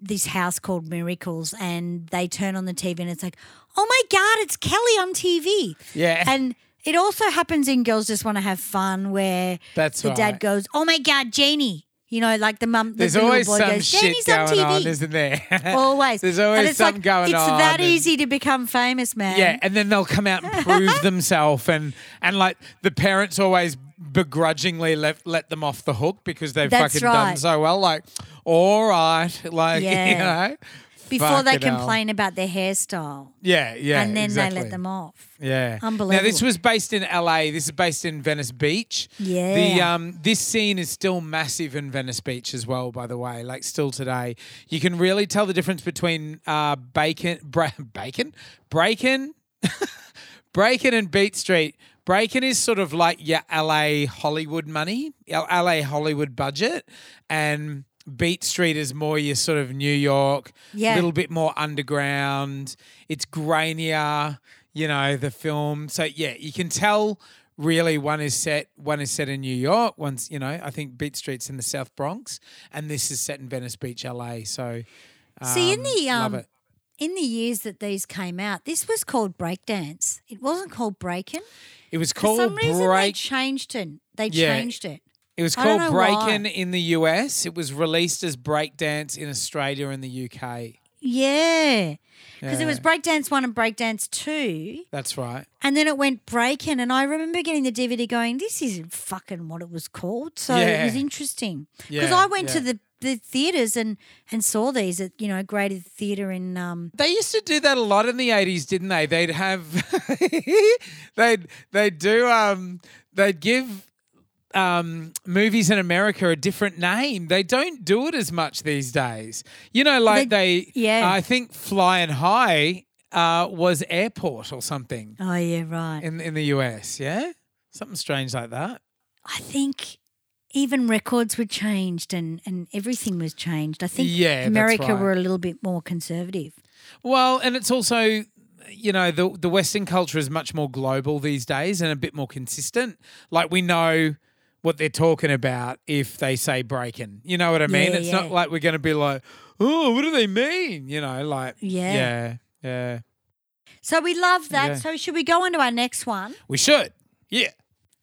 this house called Miracles, and they turn on the TV and it's like, oh my god, it's Kelly on TV. Yeah. and. It also happens in Girls Just Want to Have Fun where That's the right. dad goes, "Oh my God, Janie!" You know, like the mum. the- There's little always boy some goes, shit "Janie's on going TV." on, isn't there? Always. There's always and it's something like, going it's on. It's that and- easy to become famous, man. Yeah, and then they'll come out and prove themselves, and and like the parents always begrudgingly let let them off the hook because they've That's fucking done so well. Like, all right, like you know, Before they Fucking hell. complain about their hairstyle. Yeah, yeah, and then exactly. they let them off. Yeah, Unbelievable. Now this was based in LA. This is based in Venice Beach. Yeah. The um this scene is still massive in Venice Beach as well. By the way, like still today, you can really tell the difference between uh bacon, bra- bacon, Braken, Braken and Beat Street. Braken is sort of like your LA Hollywood money, LA Hollywood budget, and Beat Street is more your sort of New York, Yeah. A little bit more underground. It's grainier, you know, the film. So yeah, you can tell really one is set one is set in New York, one's, you know, I think Beat Street's in the South Bronx and this is set in Venice Beach, LA. So See, in um, the love um, it. in the years that these came out, this was called breakdance. It wasn't called breaking. It was called For some reason, they changed it. They Yeah. changed it. It was I called why. Breakin' in the US. It was released as Breakdance in Australia and the UK. Yeah, because it was breakdance one and breakdance two. That's right. And then it went breaking, and I remember getting the DVD going, this isn't fucking what it was called. So it was interesting. Because Yeah, I went to the the theaters and and saw these at you know Greater Theatre in um They used to do that a lot in the eighties, didn't they? They'd have they'd they'd do um they'd give um movies in America a different name. They don't do it as much these days. You know, like they, yeah. I think Flying High uh was airport or something oh yeah right. in in the US, yeah? Something strange like that. I think even records were changed and and everything was changed. I think Yeah, America right. were a little bit more conservative. Well, and it's also, you know, the the Western culture is much more global these days and a bit more consistent. Like we know what they're talking about if they say breaking. You know what I mean? Yeah, it's yeah. not like we're going to be like, oh, what do they mean? You know, like Yeah. yeah, yeah. So we love that. Yeah. So should we go on to our next one? We should, yeah.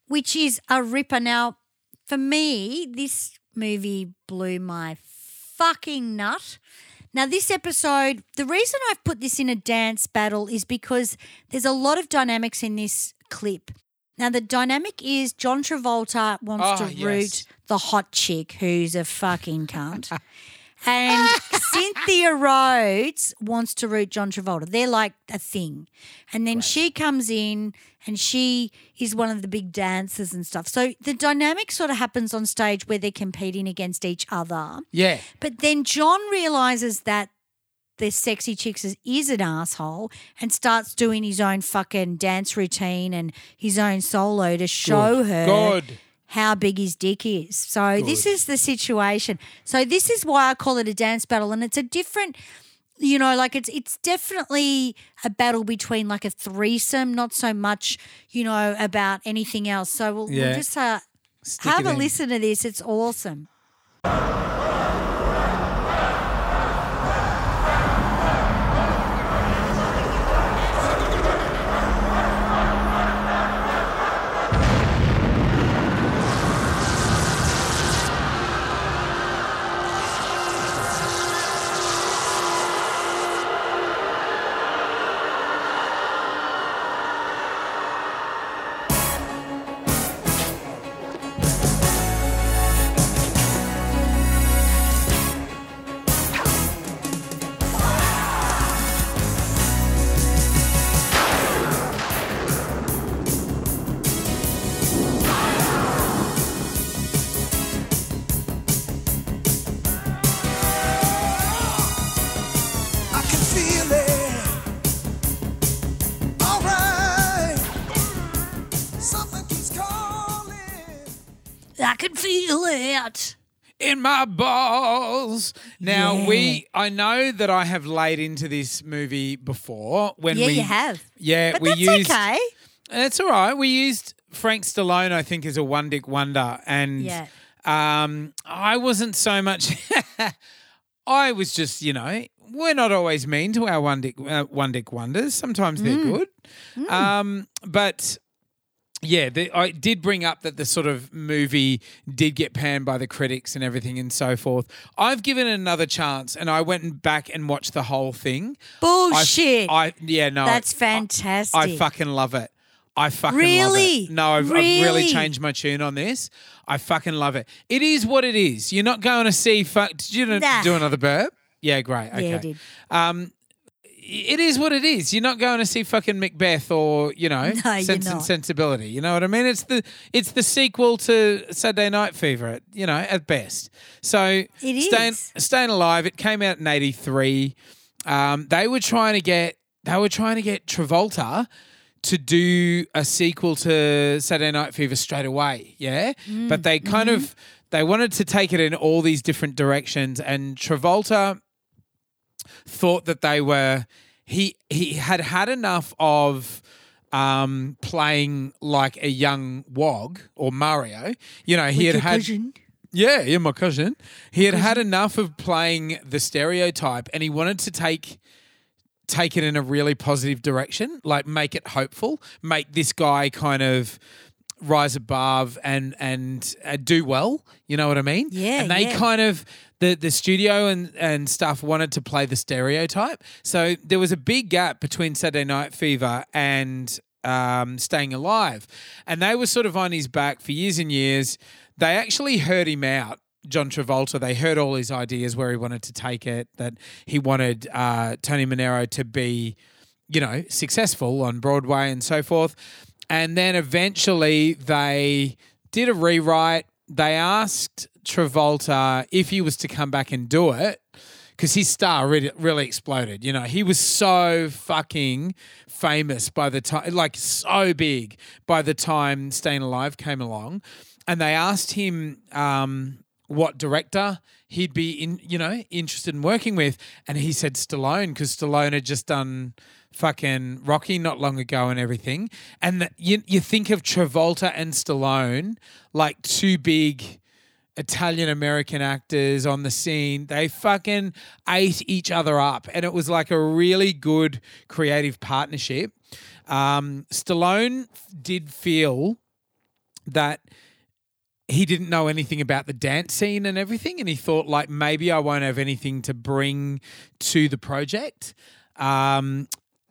which is a ripper. Now, for me, this movie blew my fucking nut. Now, this episode, the reason I've put this in a dance battle is because there's a lot of dynamics in this clip. Now, the dynamic is John Travolta wants Ah, to yes. root the hot chick who's a fucking cunt. And Cynthia Rhodes wants to root John Travolta. They're like a thing. And then she comes in and she is one of the big dancers and stuff. So the dynamic sort of happens on stage where they're competing against each other. Yeah. But then John realizes that the sexy chicks is, is an asshole and starts doing his own fucking dance routine and his own solo to show Good. her Good. how big his dick is. So this is the situation. So this is why I call it a dance battle, and it's a different. You know, like it's it's definitely a battle between like a threesome, not so much, you know, about anything else. So we'll, Yeah. we'll just uh, Stick have a in. listen to this. It's awesome. Feel it. in my balls. Now Yeah. we, I know that I have laid into this movie before when Yeah, we you have. Yeah, But we that's used. okay. It's all right. We used Frank Stallone, I think, as a one dick wonder, and Yeah. um, I wasn't so much. I was just, you know, we're not always mean to our one dick uh, one dick wonders. Sometimes they're Mm. good, um, but. Yeah, the, I did bring up that the sort of movie did get panned by the critics and everything and so forth. I've given it another chance, and I went back and watched the whole thing. Bullshit. I, yeah, no, That's I- fantastic. I fucking love it. I fucking Really? love it. No, I've, I've really Really? changed my tune on this. I fucking love it. It is what it is. You're not going to see. Fuck. Did you Nah. do another burp? Yeah, great. Okay. Yeah, I did. Um, it is what it is. You're not going to see fucking Macbeth or you know No, Sense and. Sensibility. You know what I mean? It's the it's the sequel to Saturday Night Fever. At, you know, at best. So it is staying. Staying Alive. It came out in '83. Um, they were trying to get they were trying to get Travolta to do a sequel to Saturday Night Fever straight away. Yeah, Mm, but they kind mm-hmm. of they wanted to take it in all these different directions, and Travolta thought that they were he he had had enough of um playing like a young wog or Mario. You know he had Your had cousin. yeah yeah my cousin. He had had enough of playing the stereotype and he wanted to take take it in a really positive direction like make it hopeful make this guy kind of rise above and and uh, do well. You know what i mean? Yeah, and they yeah. kind of the the studio and and stuff wanted to play the stereotype so there was a big gap between saturday night fever and um, staying alive and they were sort of on his back for years and years they actually heard him out John Travolta. They heard all his ideas where he wanted to take it. That he wanted uh, Tony Manero to be, you know, successful on Broadway and so forth. And then eventually they did a rewrite. They asked Travolta if he was to come back and do it because his star really, really exploded. You know, he was so fucking famous by the time, like so big by the time Staying Alive came along, and they asked him um, what director he'd be in, you know, interested in working with, and he said Stallone because Stallone had just done fucking Rocky not long ago and everything, and that you you think of Travolta and Stallone like two big. Italian American actors on the scene. They fucking ate each other up, and it was like a really good creative partnership. Um, Stallone did feel that he didn't know anything about the dance scene and everything, and he thought like maybe I won't have anything to bring to the project. Um,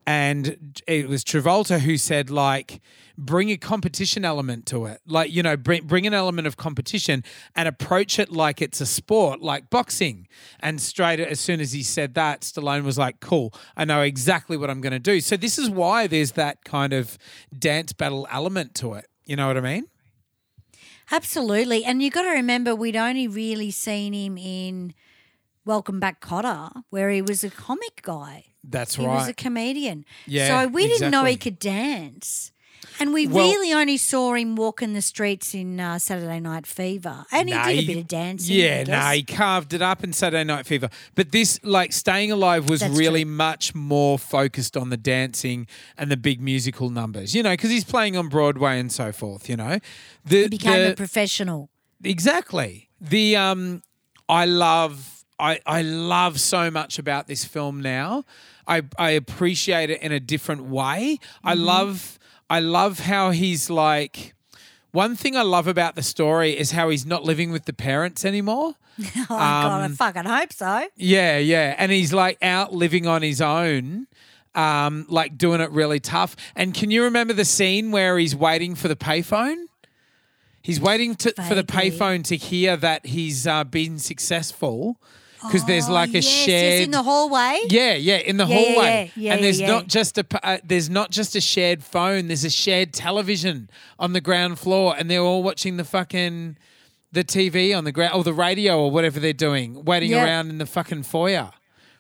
and it was Travolta who said like bring a competition element to it. Like you know bring, bring an element of competition and approach it like it's a sport like boxing. And straight as soon as he said that Stallone was like cool I know exactly what I'm going to do. So this is why there's that kind of dance battle element to it. You know what I mean? Absolutely. And you got to remember, we'd only really seen him in Welcome Back Kotter, where he was a comic guy. That's He right He was a comedian. Yeah, So we didn't know he could dance. And we Well- really only saw him walking the streets in uh, Saturday Night Fever. And he did a bit of dancing. Yeah, no, guess. he carved it up in Saturday Night Fever. But this, like, Staying Alive was That's really true. much more focused on the dancing and the big musical numbers, you know, because he's playing on Broadway and so forth, you know. The, he became the- a professional. Exactly. The um I love I I love so much about this film now. I I appreciate it in a different way. I Mm-hmm. love I love how he's like one thing I love about the story is how he's not living with the parents anymore. Oh, God, I Um, fucking hope so. Yeah, yeah. And he's like out living on his own, um, like doing it really tough. And can you remember the scene where he's waiting for the payphone? He's waiting to, for the payphone to hear that he's uh, been successful because there's like a Oh, yes, yes, shared. in the hallway. yeah, yeah, in the Yeah, hallway, yeah, yeah, and there's not just a uh, there's not just a shared phone. There's a shared television on the ground floor, and they're all watching the fucking the TV on the ground or the radio or whatever they're doing, waiting around in the fucking foyer.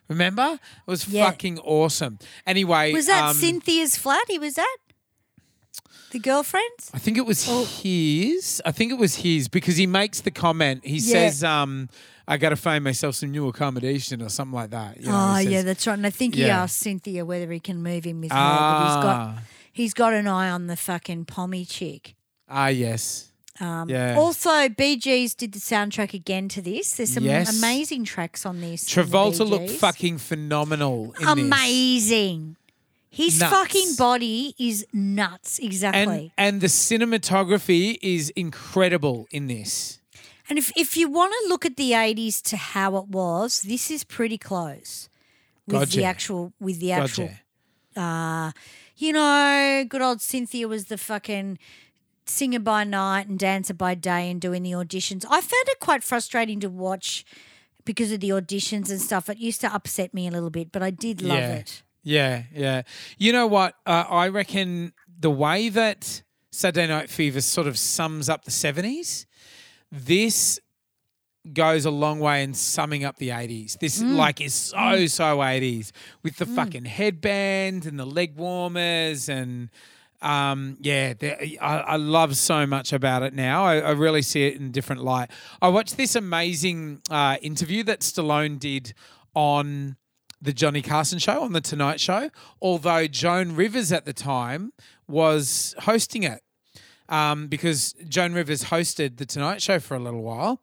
Remember? It was fucking awesome. Anyway, Was that um, Cynthia's flat he was at? The girlfriend's? I think it was Oh. his. I think it was his because he makes the comment. He says, um, "I got to find myself some new accommodation or something like that." You know, oh, he yeah, that's right. And I think he Yeah. asked Cynthia whether he can move in with her, but he's got Ah, he's got an eye on the fucking pommy chick. ah, yes. Um, Yeah. Also, Bee Gees did the soundtrack again to this. There's some Yes. amazing tracks on this. Travolta looked fucking phenomenal. In This. amazing. His Nuts. fucking body is nuts. exactly. And Exactly. and the cinematography is incredible in this. And, if if you want to look at the '80s to how it was, this is pretty close with Gotcha. the actual with the actual Gotcha. uh, you know, good old Cynthia was the fucking singer by night and dancer by day and doing the auditions. I found it quite frustrating to watch because of the auditions and stuff. It used to upset me a little bit, but I did love yeah. it. Yeah, yeah. You know what? Uh, I reckon the way that Saturday Night Fever sort of sums up the 70s, this goes a long way in summing up the 80s. This Mm. like is so so 80s with the fucking headband and the leg warmers and um, yeah, I, I love so much about it now. I, I really see it in a different light. I watched this amazing uh, interview that Stallone did on the Johnny Carson show, on the Tonight Show, although Joan Rivers at the time was hosting it um, because Joan Rivers hosted the Tonight Show for a little while.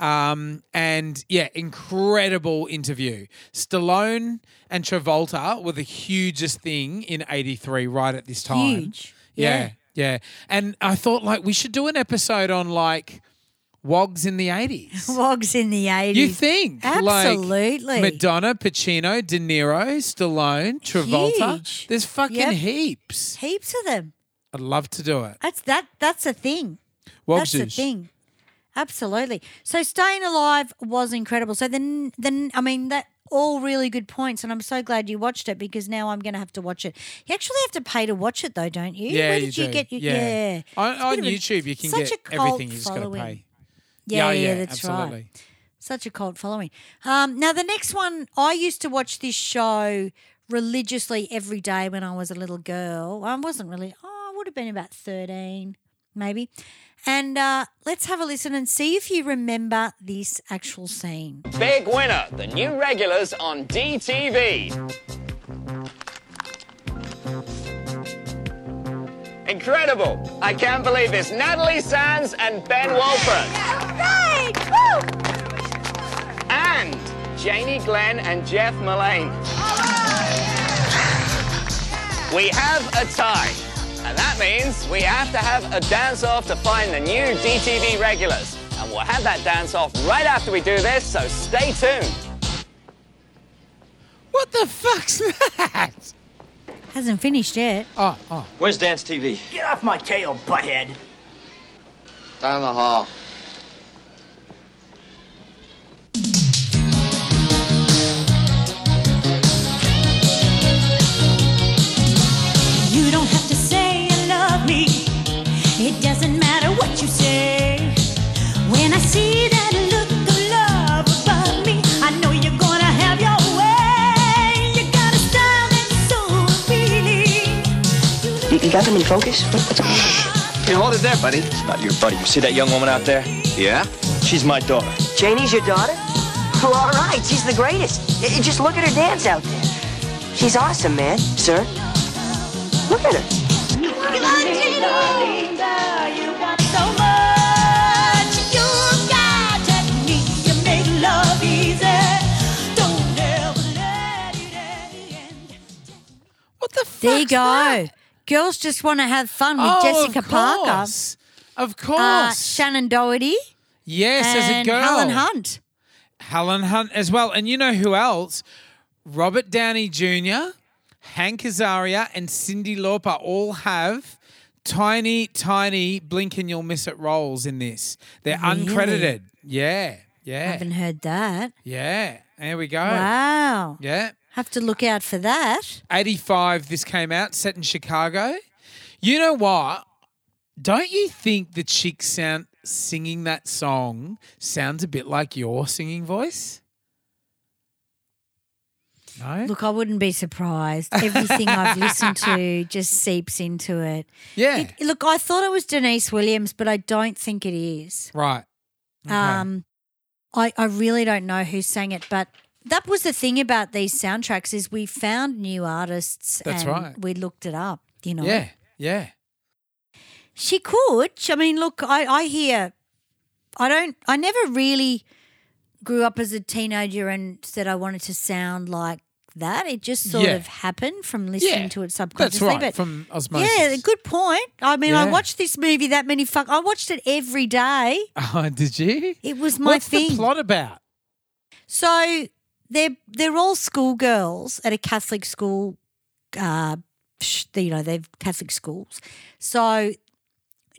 Um, and yeah, incredible interview. Stallone and Travolta were the hugest thing in 83 right at this time. Huge. Yeah, yeah. And I thought like we should do an episode on like wogs in the 80s. Wogs in the 80s. You think? Absolutely. Like Madonna, Pacino, De Niro, Stallone, Travolta. Huge. There's fucking Yep. heaps. Heaps of them. I'd love to do it. That's that. That's a thing. That's the Wogsters. thing. Absolutely. So staying alive was incredible. So then, then I mean that all really good points, and I'm so glad you watched it because now I'm going to have to watch it. You actually have to pay to watch it, though, don't you? Yeah, Where you did you, do. get? Your, yeah. yeah, On, on of a- YouTube, you can get a everything. You just got to pay. Yeah, yeah, yeah, that's absolutely. right. Such a cult following. Um, now the next one, I used to watch this show religiously every day when I was a little girl. I wasn't really. Oh, would have been about thirteen, maybe. And uh, let's have a listen and see if you remember this actual scene. Big winner, the new regulars on DTV. Incredible! I can't believe this. Natalie Sands and Ben Wolford. And Janie Glenn and Jeff Malene. We have a tie. And that means we have to have a dance off to find the new DTV regulars. And we'll have that dance off right after we do this, so stay tuned. What the fuck's that? Hasn't finished yet. Oh, oh. Where's Dance TV? Get off my tail, butthead. Down the hall. You, you got them in focus? What, what's going on? Hey, hold it there, buddy. It's not your buddy. You see that young woman out there? Yeah? She's my daughter. Janie's your daughter? Well, all right. She's the greatest. Y- y- Just look at her dance out there. She's awesome, man. Sir, look at her. You got so much. You got technique. You make love easy. Don't ever let it end. What the fuck? There you go. Girls just want to have fun with Oh, Jessica of Parker. Of course. uh, Shannen Doherty, yes, as a girl. Helen Hunt. Helen Hunt as well. And you know who else? Robert Downey Jr., Hank Azaria, and Cyndi Lauper all have tiny, tiny blink and you'll miss it roles in this. They're Really? uncredited. Yeah. Yeah. Haven't heard that. Yeah. There we go. Wow. Yeah. Have to look out for that. 85 this came out, set in Chicago. You know what? Don't you think the chick sound singing that song sounds a bit like your singing voice? No? Look, I wouldn't be surprised. Everything I've listened to just seeps into it. yeah. It- Look, I thought it was Deniece Williams, but I don't think it is. right. Okay. Um, I, I really don't know who sang it, but that was the thing about these soundtracks is we found new artists That's and right. we looked it up, you know. yeah. Yeah. She could. I mean, look, I, I hear, I don't, I never really grew up as a teenager and said I wanted to sound like that. It just sort Yeah. of happened from listening Yeah. to it That's subconsciously. right. But From osmosis. yeah, good point. I mean, I watched this movie that many fuck. I watched it every day. Oh, did you? It was my What's thing. What's the plot about? So they're they're all schoolgirls at a Catholic school. Uh, you know, they've Catholic schools. So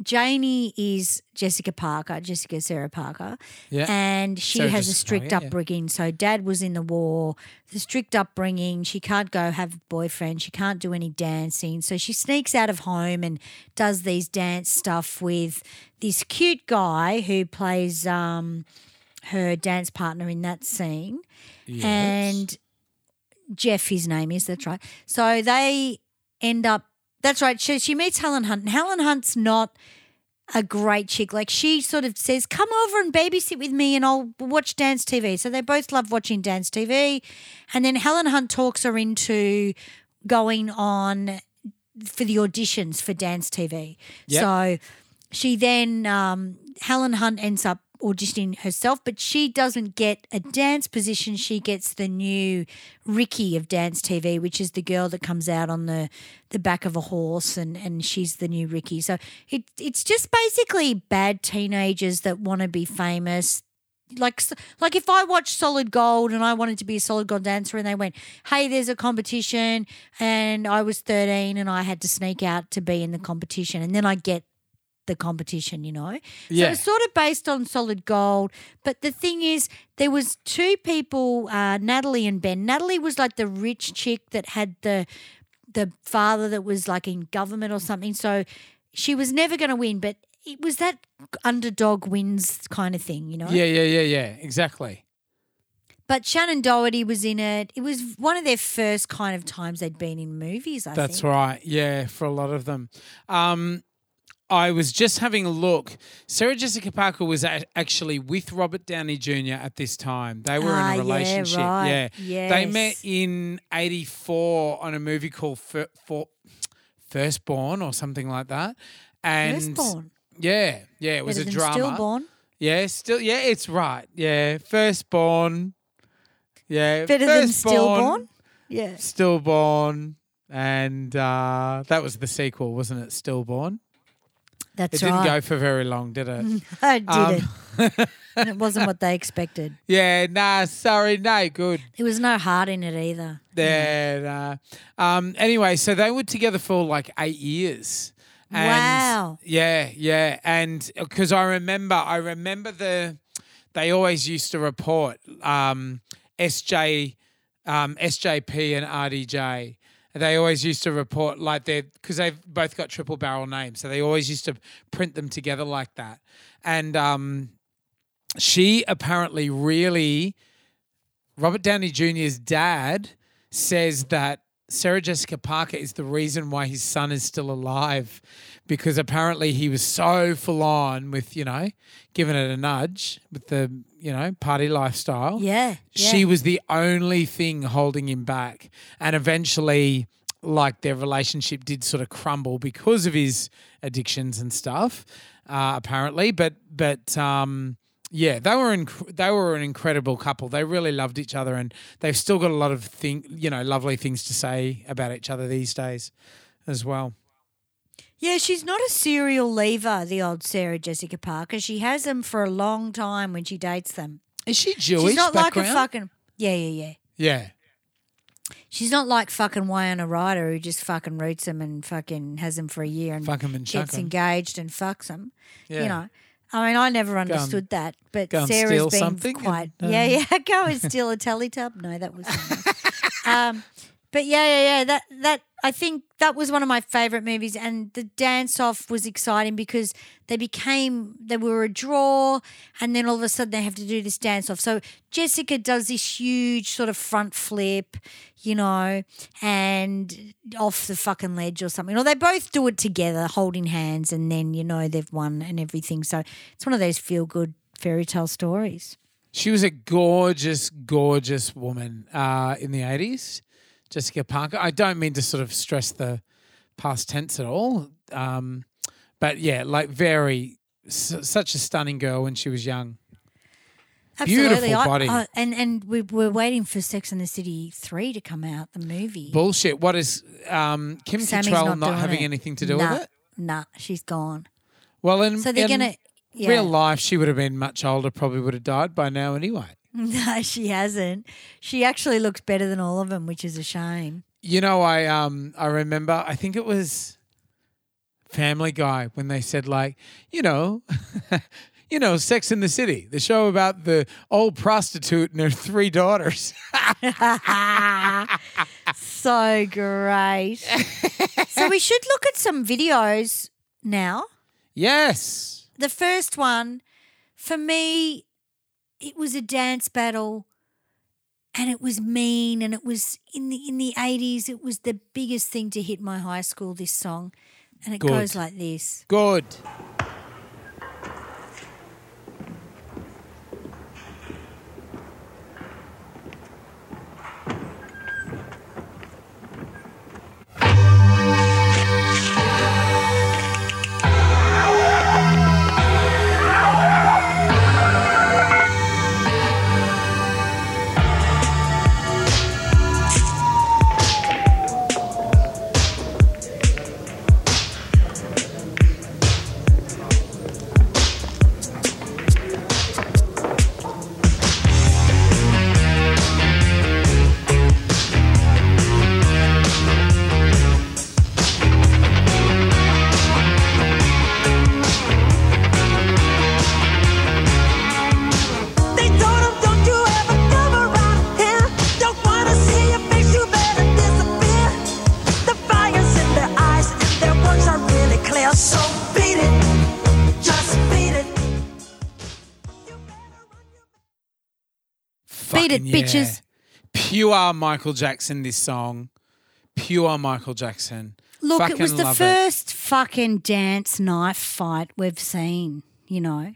Janie is Jessica Parker, Jessica Sarah Parker, Yeah. and she Sarah has a strict Parker, yeah. upbringing. So dad was in the war, the strict upbringing. She can't go have a boyfriend. She can't do any dancing. So she sneaks out of home and does these dance stuff with this cute guy who plays um, her dance partner in that scene. And Jeff, his name is, that's right. So they end up, that's right. She, she meets Helen Hunt, and Helen Hunt's not a great chick. Like she sort of says, "Come over and babysit with me, and I'll watch dance TV." So they both love watching dance TV, and then Helen Hunt talks her into going on for the auditions for dance TV. Yep. So she then um, Helen Hunt ends up auditioning herself, but she doesn't get a dance position. She gets the new Ricky of Dance TV, which is the girl that comes out on the the back of a horse, and and she's the new Ricky. So it it's just basically bad teenagers that want to be famous. Like, like if I watched Solid Gold and I wanted to be a Solid Gold dancer, and they went, "Hey, there's a competition," and I was 13 and I had to sneak out to be in the competition, and then I get the competition, you know. So it's sort of based on Solid Gold. But the thing is, there was two people, uh, Natalie and Ben. Natalie was like the rich chick that had the the father that was like in government or something. So she was never going to win, but it was that underdog wins kind of thing, you know. Yeah, yeah, yeah, yeah. Exactly. But Shannen Doherty was in it. It was one of their first kind of times they'd been in movies. I That's think. right. Yeah, for a lot of them. Um, I was just having a look. Sarah Jessica Parker was actually with Robert Downey Jr. at this time. They were Ah, in a relationship. right. Yeah. They met in 84 on a movie called Fir- For- Firstborn or something like that. And Firstborn. Yeah, yeah, it was Better a than drama. Stillborn. Yeah, still yeah, it's right. Yeah, Firstborn. Yeah, Better than Firstborn, Stillborn. Yeah. Stillborn, and uh, that was the sequel, wasn't it? Stillborn. That's it didn't right. go for very long, did it? I did Um, it. and it wasn't what they expected. yeah, nah, sorry, no, good. There was no heart in it either. Yeah, nah. Um, anyway, so they were together for like eight years. And Wow. Yeah, yeah, and because I remember, I remember the they always used to report um, SJ, um, SJP and RDJ. They always used to report like they're because they've both got triple barrel names, so they always used to print them together like that. And um, she apparently really Robert Downey Jr.'s dad says that Sarah Jessica Parker is the reason why his son is still alive because apparently he was so full on with, you know, giving it a nudge with the, you know, party lifestyle. Yeah. She yeah. was the only thing holding him back. And eventually, like, their relationship did sort of crumble because of his addictions and stuff, uh, apparently. But, but, um, yeah, they were inc- they were an incredible couple. They really loved each other, and they've still got a lot of thing, you know, lovely things to say about each other these days, as well. Yeah, she's not a serial leaver, the old Sarah Jessica Parker. She has them for a long time when she dates them. Is she Jewish? she's not background? like a fucking. Yeah, yeah, yeah. Yeah, She's not like fucking Winona Ryder who just fucking roots them and fucking has them for a year and Fuck 'em and chuck gets 'em. engaged and fucks them. Yeah. You know, I mean, I never understood that, but go and Sarah's steal been something quite. and, yeah, um, yeah. Go and steal a telly tub. No, that was. um, but yeah, yeah, yeah. That that I think that was one of my favorite movies, and the dance off was exciting because they became they were a draw, and then all of a sudden they have to do this dance off. So Jessica does this huge sort of front flip, you know, and off the fucking ledge or something. Or they both do it together, holding hands, and then you know they've won and everything. So it's one of those feel good fairy tale stories. she was a gorgeous, gorgeous woman uh, in the eighties. Jessica Parker. I don't mean to sort of stress the past tense at all, um, but yeah, like very s- such a stunning girl when she was young. Beautiful I- body. I- and and we we're waiting for Sex and the City three to come out, the movie. Bullshit. What is um, Kim Sammy's Cattrall not, doing having it. anything to do nah, with it? Nah, she's gone. Well, in, So they're in gonna- yeah. real life, she would have been much older. Probably would have died by now anyway. No, she hasn't. She actually looks better than all of them, which is a shame. You know, I um I remember. I think it was Family Guy when they said like, you know. You know, Sex in the City, the show about the old prostitute and her three daughters. so great. so we should look at some videos now. yes. The first one, for me, it was a dance battle and it was mean and it was in the in the 80s it was the biggest thing to hit my high school this song and it Good. goes like this Good. It, Fucking bitches. Pure Michael Jackson, this song. Pure Michael Jackson. Look, Fucking it was the first fucking dance knife fight we've seen, you know.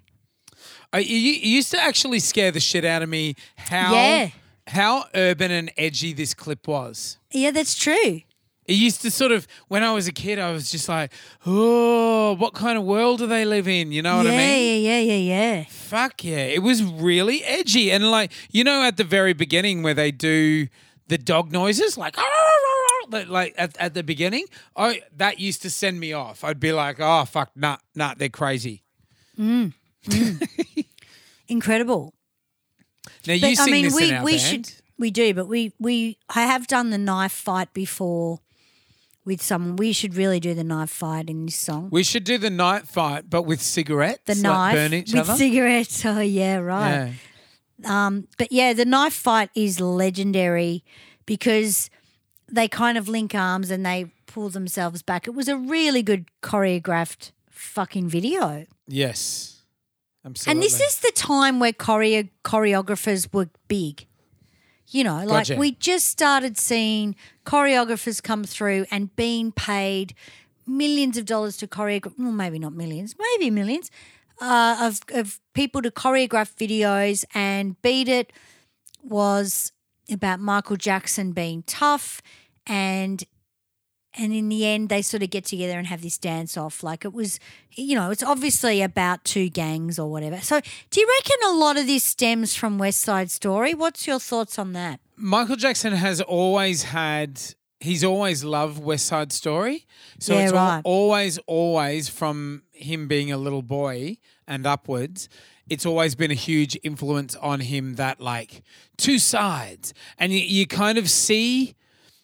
Uh, you, you used to actually scare the shit out of me how Yeah. how urban and edgy this clip was. Yeah, that's true. It used to sort of when I was a kid, I was just like, oh, what kind of world do they live in? You know what yeah, I mean? yeah, yeah, yeah, yeah. Fuck yeah. It was really edgy. And like, you know, at the very beginning where they do the dog noises, like, ah, ah, ah, like- like at, at the beginning, Oh, that used to send me off. I'd be like, oh, fuck, nah, nah, they're crazy. Mm, mm. Incredible. Now, you But sing I mean, this we in our we band. should we do, but we we I have done the knife fight before with someone. We should really do the knife fight in this song. We should do the night fight, but with cigarettes. the like knife with other. cigarettes. Oh yeah, right. Yeah. Um, but yeah, the knife fight is legendary because they kind of link arms and they pull themselves back. It was a really good choreographed fucking video. Yes. Absolutely. And this is the time where choreo- choreographers were big. You know, like Gotcha. we just started seeing choreographers come through and being paid millions of dollars to choreograph, well, maybe not millions, maybe millions, uh, of, of people to choreograph videos. And Beat It was about Michael Jackson being tough and and in the end they sort of get together and have this dance off like it was you know it's obviously about two gangs or whatever so do you reckon a lot of this stems from west side story what's your thoughts on that Michael Jackson has always had. He's always loved West Side Story. So Yeah, it's right. always, always from him being a little boy and upwards. It's always been a huge influence on him that like two sides, and you, you kind of see,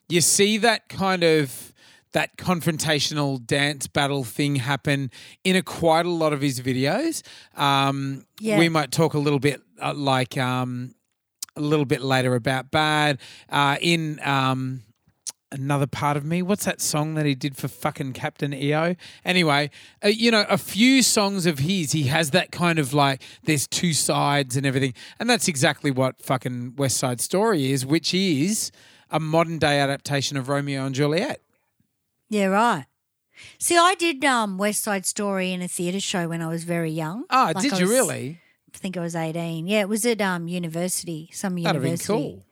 you see that kind of that confrontational dance battle thing happen in a quite a lot of his videos. Um, Yeah. We might talk a little bit uh, like um, a little bit later about bad uh, in um, another part of me. What's that song that he did for fucking Captain EO? Anyway, uh, you know, a few songs of his, he has that kind of like there's two sides and everything, and that's exactly what fucking West Side Story is, which is a modern day adaptation of Romeo and Juliet. Yeah right see i did um west side story in a theatre show when i was very young Ah, Like did I you really? i think i was 18 yeah it was at um university some That'd have been university cool.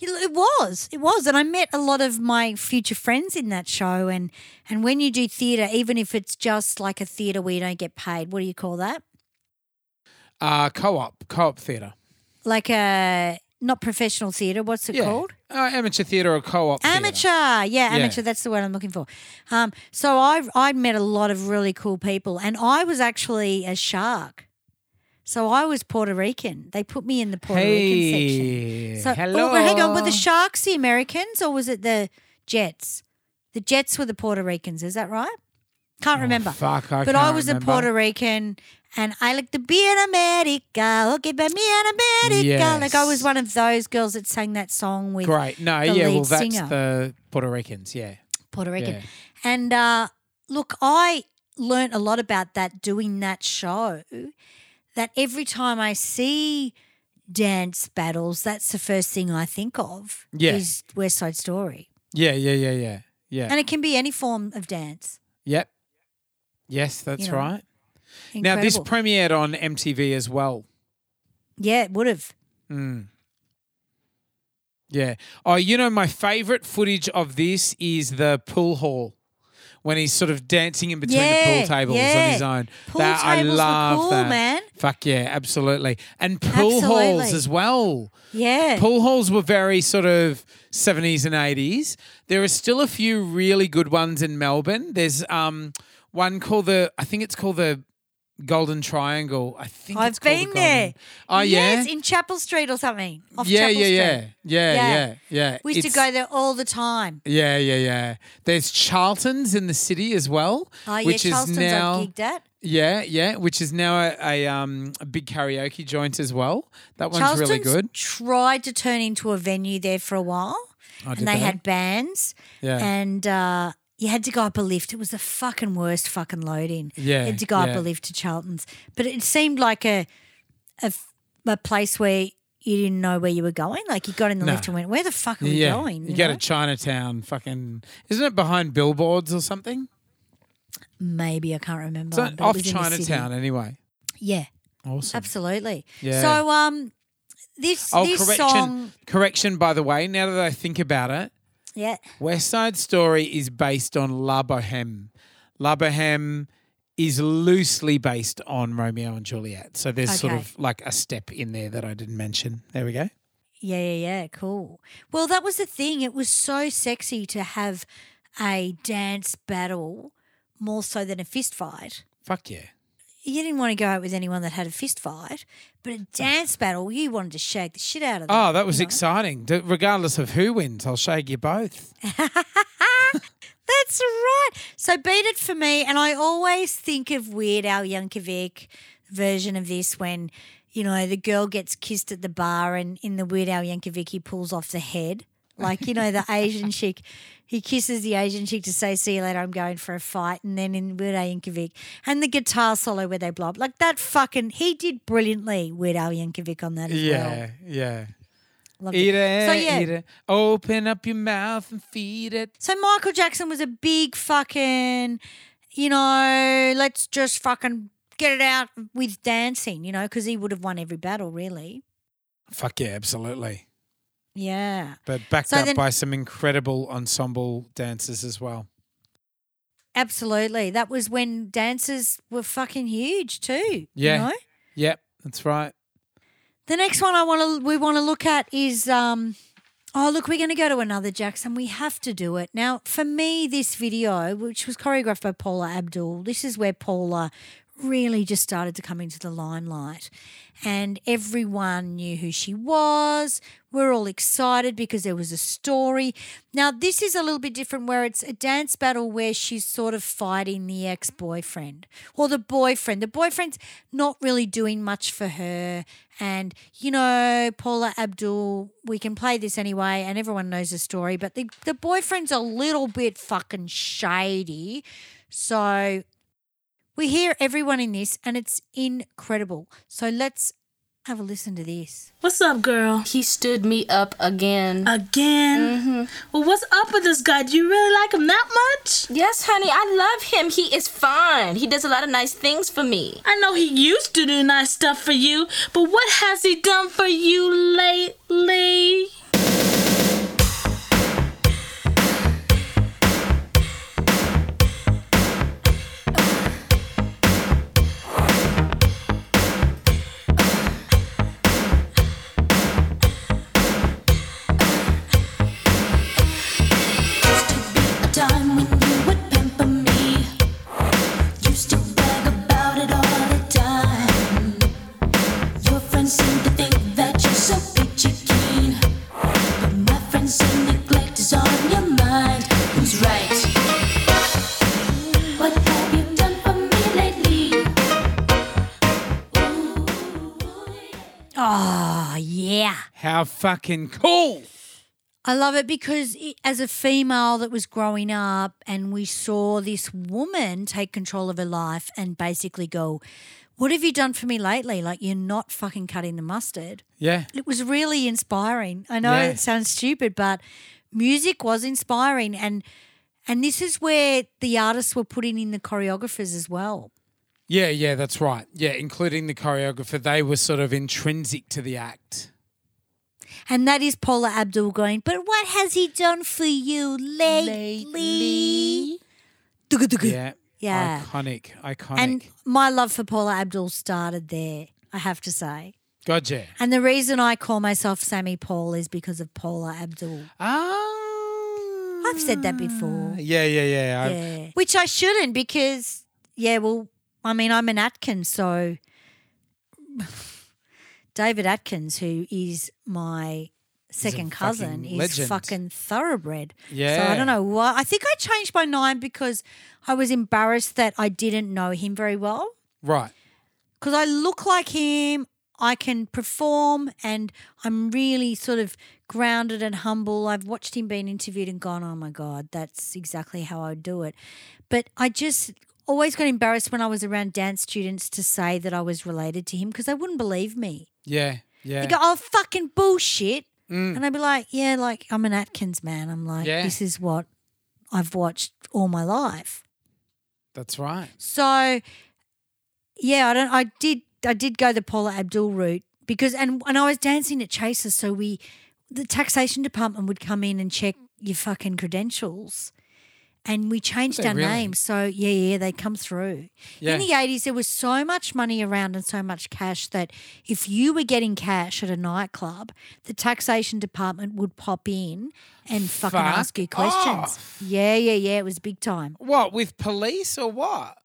You It was, it was, and I met a lot of my future friends in that show. And and when you do theatre, even if it's just like a theatre where you don't get paid, what do you call that? Uh, co-op, co-op theatre. Like a not professional theatre. What's it Yeah. called? Uh, amateur theatre or co-op. Amateur, yeah, amateur. That's the word I'm looking for. Um, so I I met a lot of really cool people, and I was actually a shark. So I was Puerto Rican. They put me in the Puerto Rican section. So hello. oh, hang on, were the sharks the Americans or was it the Jets? The Jets were the Puerto Ricans. Is that right? Can't remember. Oh, fuck, I but I was remember. a Puerto Rican, and I like to be in America. Okay, but me in America. Like I was one of those girls that sang that song with Great. No, yeah, well, that's singer. the Puerto Ricans, yeah. Puerto Rican. Yeah. And uh, look, I learned a lot about that doing that show. That every time I see dance battles, that's the first thing I think of. Yeah. Is West Side Story. Yeah, yeah, yeah, yeah. Yeah. And it can be any form of dance. yep. Yes, that's You know, right. Now, this premiered on MTV as well. yeah, it would have. Yeah. Oh, you know, my favorite footage of this is the pool hall when he's sort of dancing in between the pool tables on his own. Pool that, I tables were love cool, that. man. Fuck yeah, absolutely. And pool Absolutely. halls as well. Yeah. Pool halls were very sort of 70s and 80s. There are still a few really good ones in Melbourne. There's um one called the I think it's called the Golden Triangle. I think I've it's called the been there. Golden- Oh yeah. Yes, in Chapel Street or something. Off yeah, Chapel yeah, Street. yeah, yeah, yeah, yeah. We used It's- to go there all the time. Yeah, yeah, yeah. There's Charlton's in the city as well, Oh, yeah, which Charleston's is now I've gigged at. yeah, yeah, which is now a, a um a big karaoke joint as well. That one's Charleston's really good. tried to turn into a venue there for a while. Oh, and they, they? had bands. Yeah. And uh, you had to go up a lift. It was the fucking worst fucking loading. Yeah, You had to go up a lift to Charlton's. But it seemed like a a, a place where, you didn't know where you were going. Like you got in the No. lift and went, "Where the fuck are we yeah, going?" you, You, go know? to Chinatown. Fucking, isn't it behind billboards or something? Maybe I can't remember. But off in. Chinatown anyway. Yeah, Awesome. absolutely. Yeah. So um, this Oh, this correction. song, Correction, by the way. Now that I think about it, yeah, West Side Story is based on La Boheme. La Boheme is loosely based on Romeo and Juliet. So there's sort Okay. of like a step in there that I didn't mention. There we go. yeah, yeah, yeah, cool. Well, that was the thing. It was so sexy to have a dance battle more so than a fist fight. Fuck yeah. You didn't want to go out with anyone that had a fist fight, but a dance battle, you wanted to shake the shit out of them. Oh, that was you know? exciting. D- regardless of who wins, I'll shake you both. That's right. So beat it for me. And I always think of Weird Al Yankovic version of this when, you know, the girl gets kissed at the bar and in the Weird Al Yankovic he pulls off the head. Like, you know, the Asian chick, he kisses the Asian chick to say, see you later, I'm going for a fight. And then in Weird Al Yankovic, and the guitar solo where they blow up. Like that fucking, he did brilliantly, Weird Al Yankovic on that as well. Yeah, yeah. Loved Eat it. it, So, yeah. eat it. Open up your mouth and feed it. So Michael Jackson was a big fucking, you know, let's just fucking get it out with dancing, you know, because he would have won every battle, really. Fuck yeah, absolutely. Yeah. But backed So up then- by some incredible ensemble dancers as well. Absolutely. That was when dancers were fucking huge too. Yeah. You know? Yep, that's right. The next one I want to we want to look at is um oh look we're going to go to another Jackson we have to do it. Now for me this video which was choreographed by Paula Abdul this is where Paula really just started to come into the limelight and everyone knew who she was. We're all excited because there was a story. Now, this is a little bit different where it's a dance battle where she's sort of fighting the ex boyfriend or the boyfriend. The boyfriend's not really doing much for her. And, you know, Paula Abdul, we can play this anyway, and everyone knows the story, but the, the boyfriend's a little bit fucking shady. So we hear everyone in this, and it's incredible. So let's have a listen to this. What's up, girl? He stood me up again. Again? Mm-hmm. Well, what's up with this guy? Do you really like him that much? Yes, honey, I love him. He is fine. He does a lot of nice things for me. I know he used to do nice stuff for you, but what has he done for you lately? Fucking cool. I love it because it, as a female that was growing up and we saw this woman take control of her life and basically go, What have you done for me lately? Like, you're not fucking cutting the mustard. Yeah. It was really inspiring. I know Yeah. it sounds stupid, but music was inspiring. And, and this is where the artists were putting in the choreographers as well. Yeah, yeah, that's right. Yeah, including the choreographer. They were sort of intrinsic to the act. And that is Paula Abdul going, But what has he done for you lately? Yeah. Yeah. Iconic. Iconic. And my love for Paula Abdul started there, I have to say. Gotcha. And the reason I call myself Sammy Paul is because of Paula Abdul. Ah. I've said that before. Yeah, yeah, yeah. I- Yeah. Which I shouldn't because, yeah, well, I mean, I'm an Atkins, so David Atkins, who is my second cousin, fucking is legend. fucking thoroughbred. Yeah. So I don't know why. I think I changed my name because I was embarrassed that I didn't know him very well. Right. because I look like him. I can perform and I'm really sort of grounded and humble. I've watched him being interviewed and gone, oh my God, that's exactly how I would do it. But I just always got embarrassed when I was around dance students to say that I was related to him because they wouldn't believe me. Yeah. Yeah. They go, oh, fucking bullshit. Mm. And I'd be like, yeah, like I'm an Atkins man. I'm like, Yeah. this is what I've watched all my life. That's right. So, yeah, I don't. I did. I did go the Paula Abdul route because, and and I was dancing at Chasers, so we, the taxation department would come in and check your fucking credentials, and we changed our really? name. So yeah, yeah, they come through. Yeah. In the eighties, there was so much money around and so much cash that if you were getting cash at a nightclub, the taxation department would pop in and fucking Fuck ask you questions. off. Yeah, yeah, yeah. It was big time. What with police or what?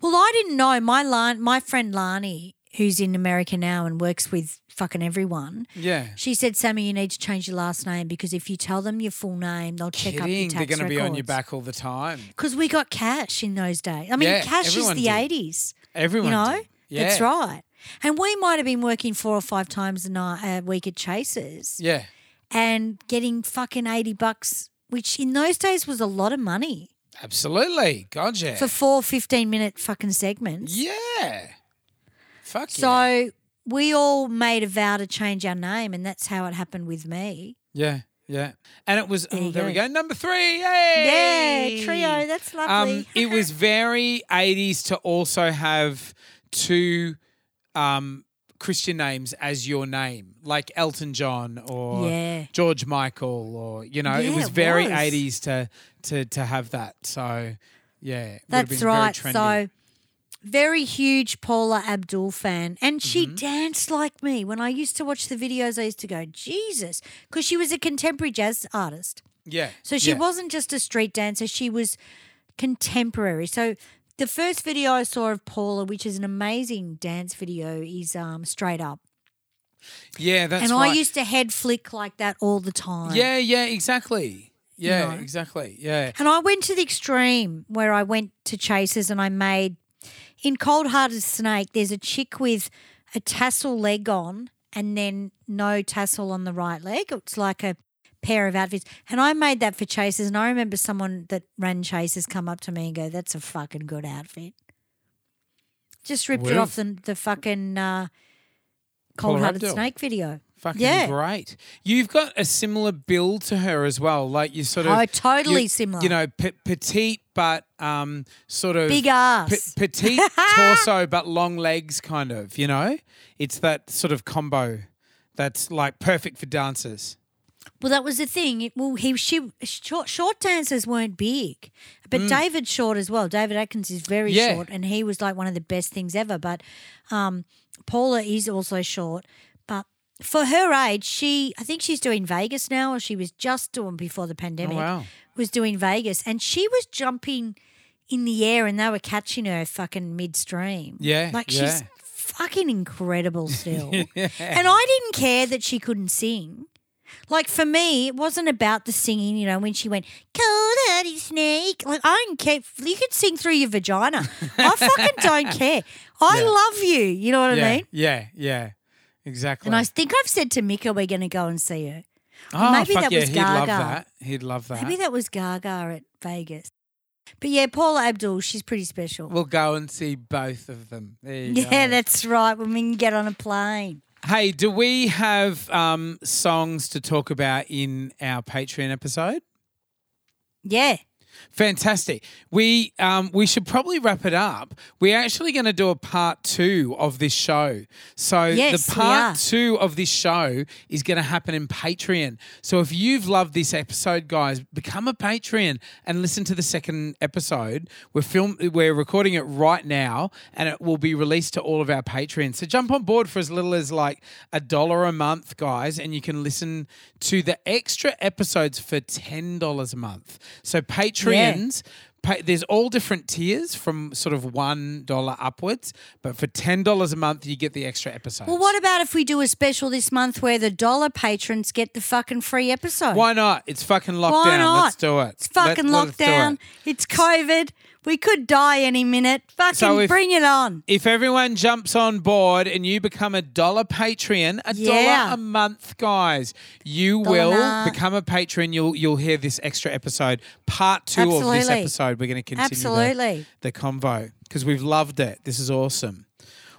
Well, I didn't know. My Lan, my friend Lani, who's in America now and works with fucking everyone. Yeah. She said, "Sammy, you need to change your last name because if you tell them your full name, they'll check up your tax They're going to be on your back all the time. Because we got cash in those days. I mean, Yeah, cash is the did. eighties. Everyone you know, did. that's right. And we might have been working four or five times a night a week at Chasers Yeah. and getting fucking eighty bucks, which in those days was a lot of money Absolutely. God, yeah. for four 15 minute fucking segments. yeah. Fuck yeah. We all made a vow to change our name, and that's how it happened with me. Yeah. Yeah. And it was, There oh, there we go. Number three. Yay. Yeah, trio. That's lovely. Um, it was very 80s to also have two um, Christian names as your name, like Elton John or Yeah. George Michael, or, you know, it Yeah, was it very was. 80s to, to, to have that. So, yeah. it would have been very right. So, very huge Paula Abdul fan. And she Mm-hmm. danced like me. When I used to watch the videos, I used to go, Jesus, because she was a contemporary jazz artist. yeah. So she yeah. wasn't just a street dancer, she was contemporary. So the first video I saw of Paula, which is an amazing dance video, is um, Straight Up. Yeah, that's and right. I used to head flick like that all the time. Yeah, yeah, exactly. Yeah, know? exactly. Yeah. And I went to the extreme where I went to Chasers and I made in Cold Hearted Snake, there's a chick with a tassel leg on and then no tassel on the right leg. It's like a pair of outfits. And I made that for Chasers and I remember someone that ran Chasers come up to me and go, That's a fucking good outfit. Just ripped it off the, the fucking uh, Cold Hearted. Snake video. Fucking Yeah. great. You've got a similar build to her as well. Like you sort of Oh, totally similar. You know, pe- petite but um sort of Big ass. pe- petite torso but long legs kind of, you know? It's that sort of combo that's like perfect for dancers. Well, that was the thing. It- Well, he she short, short dancers weren't big, but David's short as well. David Atkins is very Mm. Yeah. short, and he was like one of the best things ever. But um, Paula is also short, but for her age, she I think she's doing Vegas now, or she was just doing before the pandemic. Oh, wow. Was doing Vegas, and she was jumping in the air, and they were catching her fucking midstream. Yeah, like yeah. she's fucking incredible still. And I didn't care that she couldn't sing. Like for me, it wasn't about the singing. You know, when she went cold hearted snake, like I don't care. You could sing through your vagina. I fucking don't care. I Yeah. love you. You know what yeah, I mean? yeah, yeah. Exactly. And I think I've said to Mika we're going to go and see her. Oh, maybe fuck that yeah, was he'd love Gaga. that. He'd love that. Maybe that was Gaga at Vegas. But yeah, Paula Abdul, she's pretty special. We'll go and see both of them. There you yeah, go. that's right. When we can get on a plane. Hey, do we have um, songs to talk about in our Patreon episode? Yeah. Fantastic. We um, we should probably wrap it up. We're actually going to do a part two of this show. So Yes, the part two of this show is going to happen in Patreon. So if you've loved this episode, guys, become a Patreon and listen to the second episode. We're film we're recording it right now, and it will be released to all of our Patreons. So jump on board for as little as like a dollar a month, guys, and you can listen to the extra episodes for ten dollars a month. So Patreons. Pay, there's all different tiers from sort of one dollar upwards, but for ten dollars a month you get the extra episodes. Well, what about if we do a special this month where the dollar patrons get the fucking free episode? Why not? It's fucking lockdown. Why not? Let's do it. It's fucking Let- lockdown. it. It's COVID. We could die any minute. Fucking So if- bring it on. If everyone jumps on board and you become a dollar Patreon, a Yeah. dollar a month, guys, you Dollar will become a patron. You'll you'll hear this extra episode, part two of this episode. We're going to continue the- Absolutely. the, convo because we've loved it. This is awesome.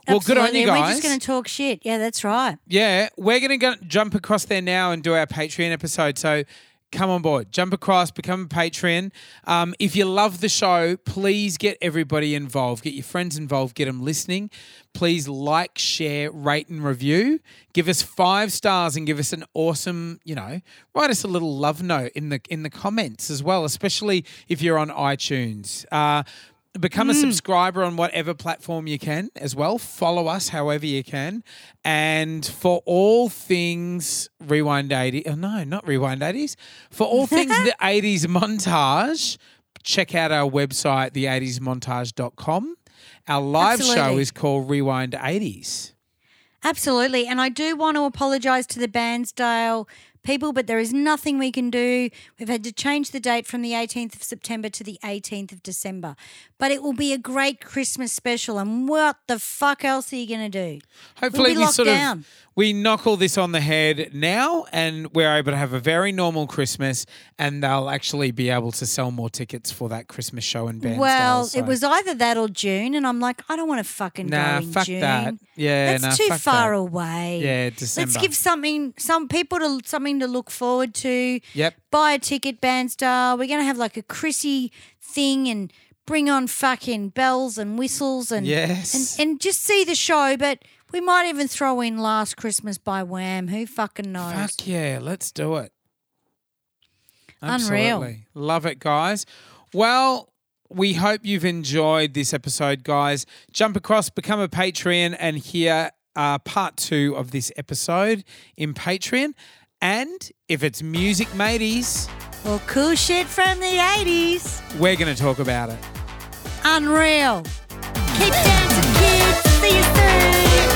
Well, good on Absolutely. you We're guys. just going to talk shit. Yeah, that's right. Yeah, we're going to go jump across there now and do our Patreon episode. So come on board, jump across, become a Patreon. Um, if you love the show, please get everybody involved. Get your friends involved. Get them listening. Please like, share, rate, and review. Give us five stars and give us an awesome, you know, write us a little love note in the in the comments as well, especially if you're on iTunes. Uh, become a hmm. subscriber on whatever platform you can as well. Follow us however you can. And for all things Rewind 80, oh no, not Rewind 80s. For all things the 80s montage, check out our website, the80smontage.com. Our live show is called Rewind 80s. Absolutely. And I do want to apologise to the Bairnsdale people, but there is nothing we can do. We've had to change the date from the 18th of September to the 18th of December. But it will be a great Christmas special. And what the fuck else are you going to do? Hopefully, we'll we sort down. of we knock all this on the head now, and we're able to have a very normal Christmas, and they'll actually be able to sell more tickets for that Christmas show and Bairnsdale. Well, so- it was either that or June, and I'm like, I don't want to fucking Nah, go in fuck June. that. Yeah, that's nah, too far that. away. Yeah, December. Let's give something, some people to something to look forward to. Yep. Buy a ticket, Bairnsdale. We're gonna have like a Chrissy thing and bring on fucking bells and whistles and Yes. and, and just see the show. But we might even throw in Last Christmas by Wham. Who fucking knows? Fuck yeah, let's do it. Unreal. Love it, guys. Well, we hope you've enjoyed this episode, guys. Jump across, become a Patreon, and hear uh, part two of this episode in Patreon. And if it's music mateys, Or cool shit from the 80s. we're going to talk about it. Unreal. Keep dancing, kids. See you soon.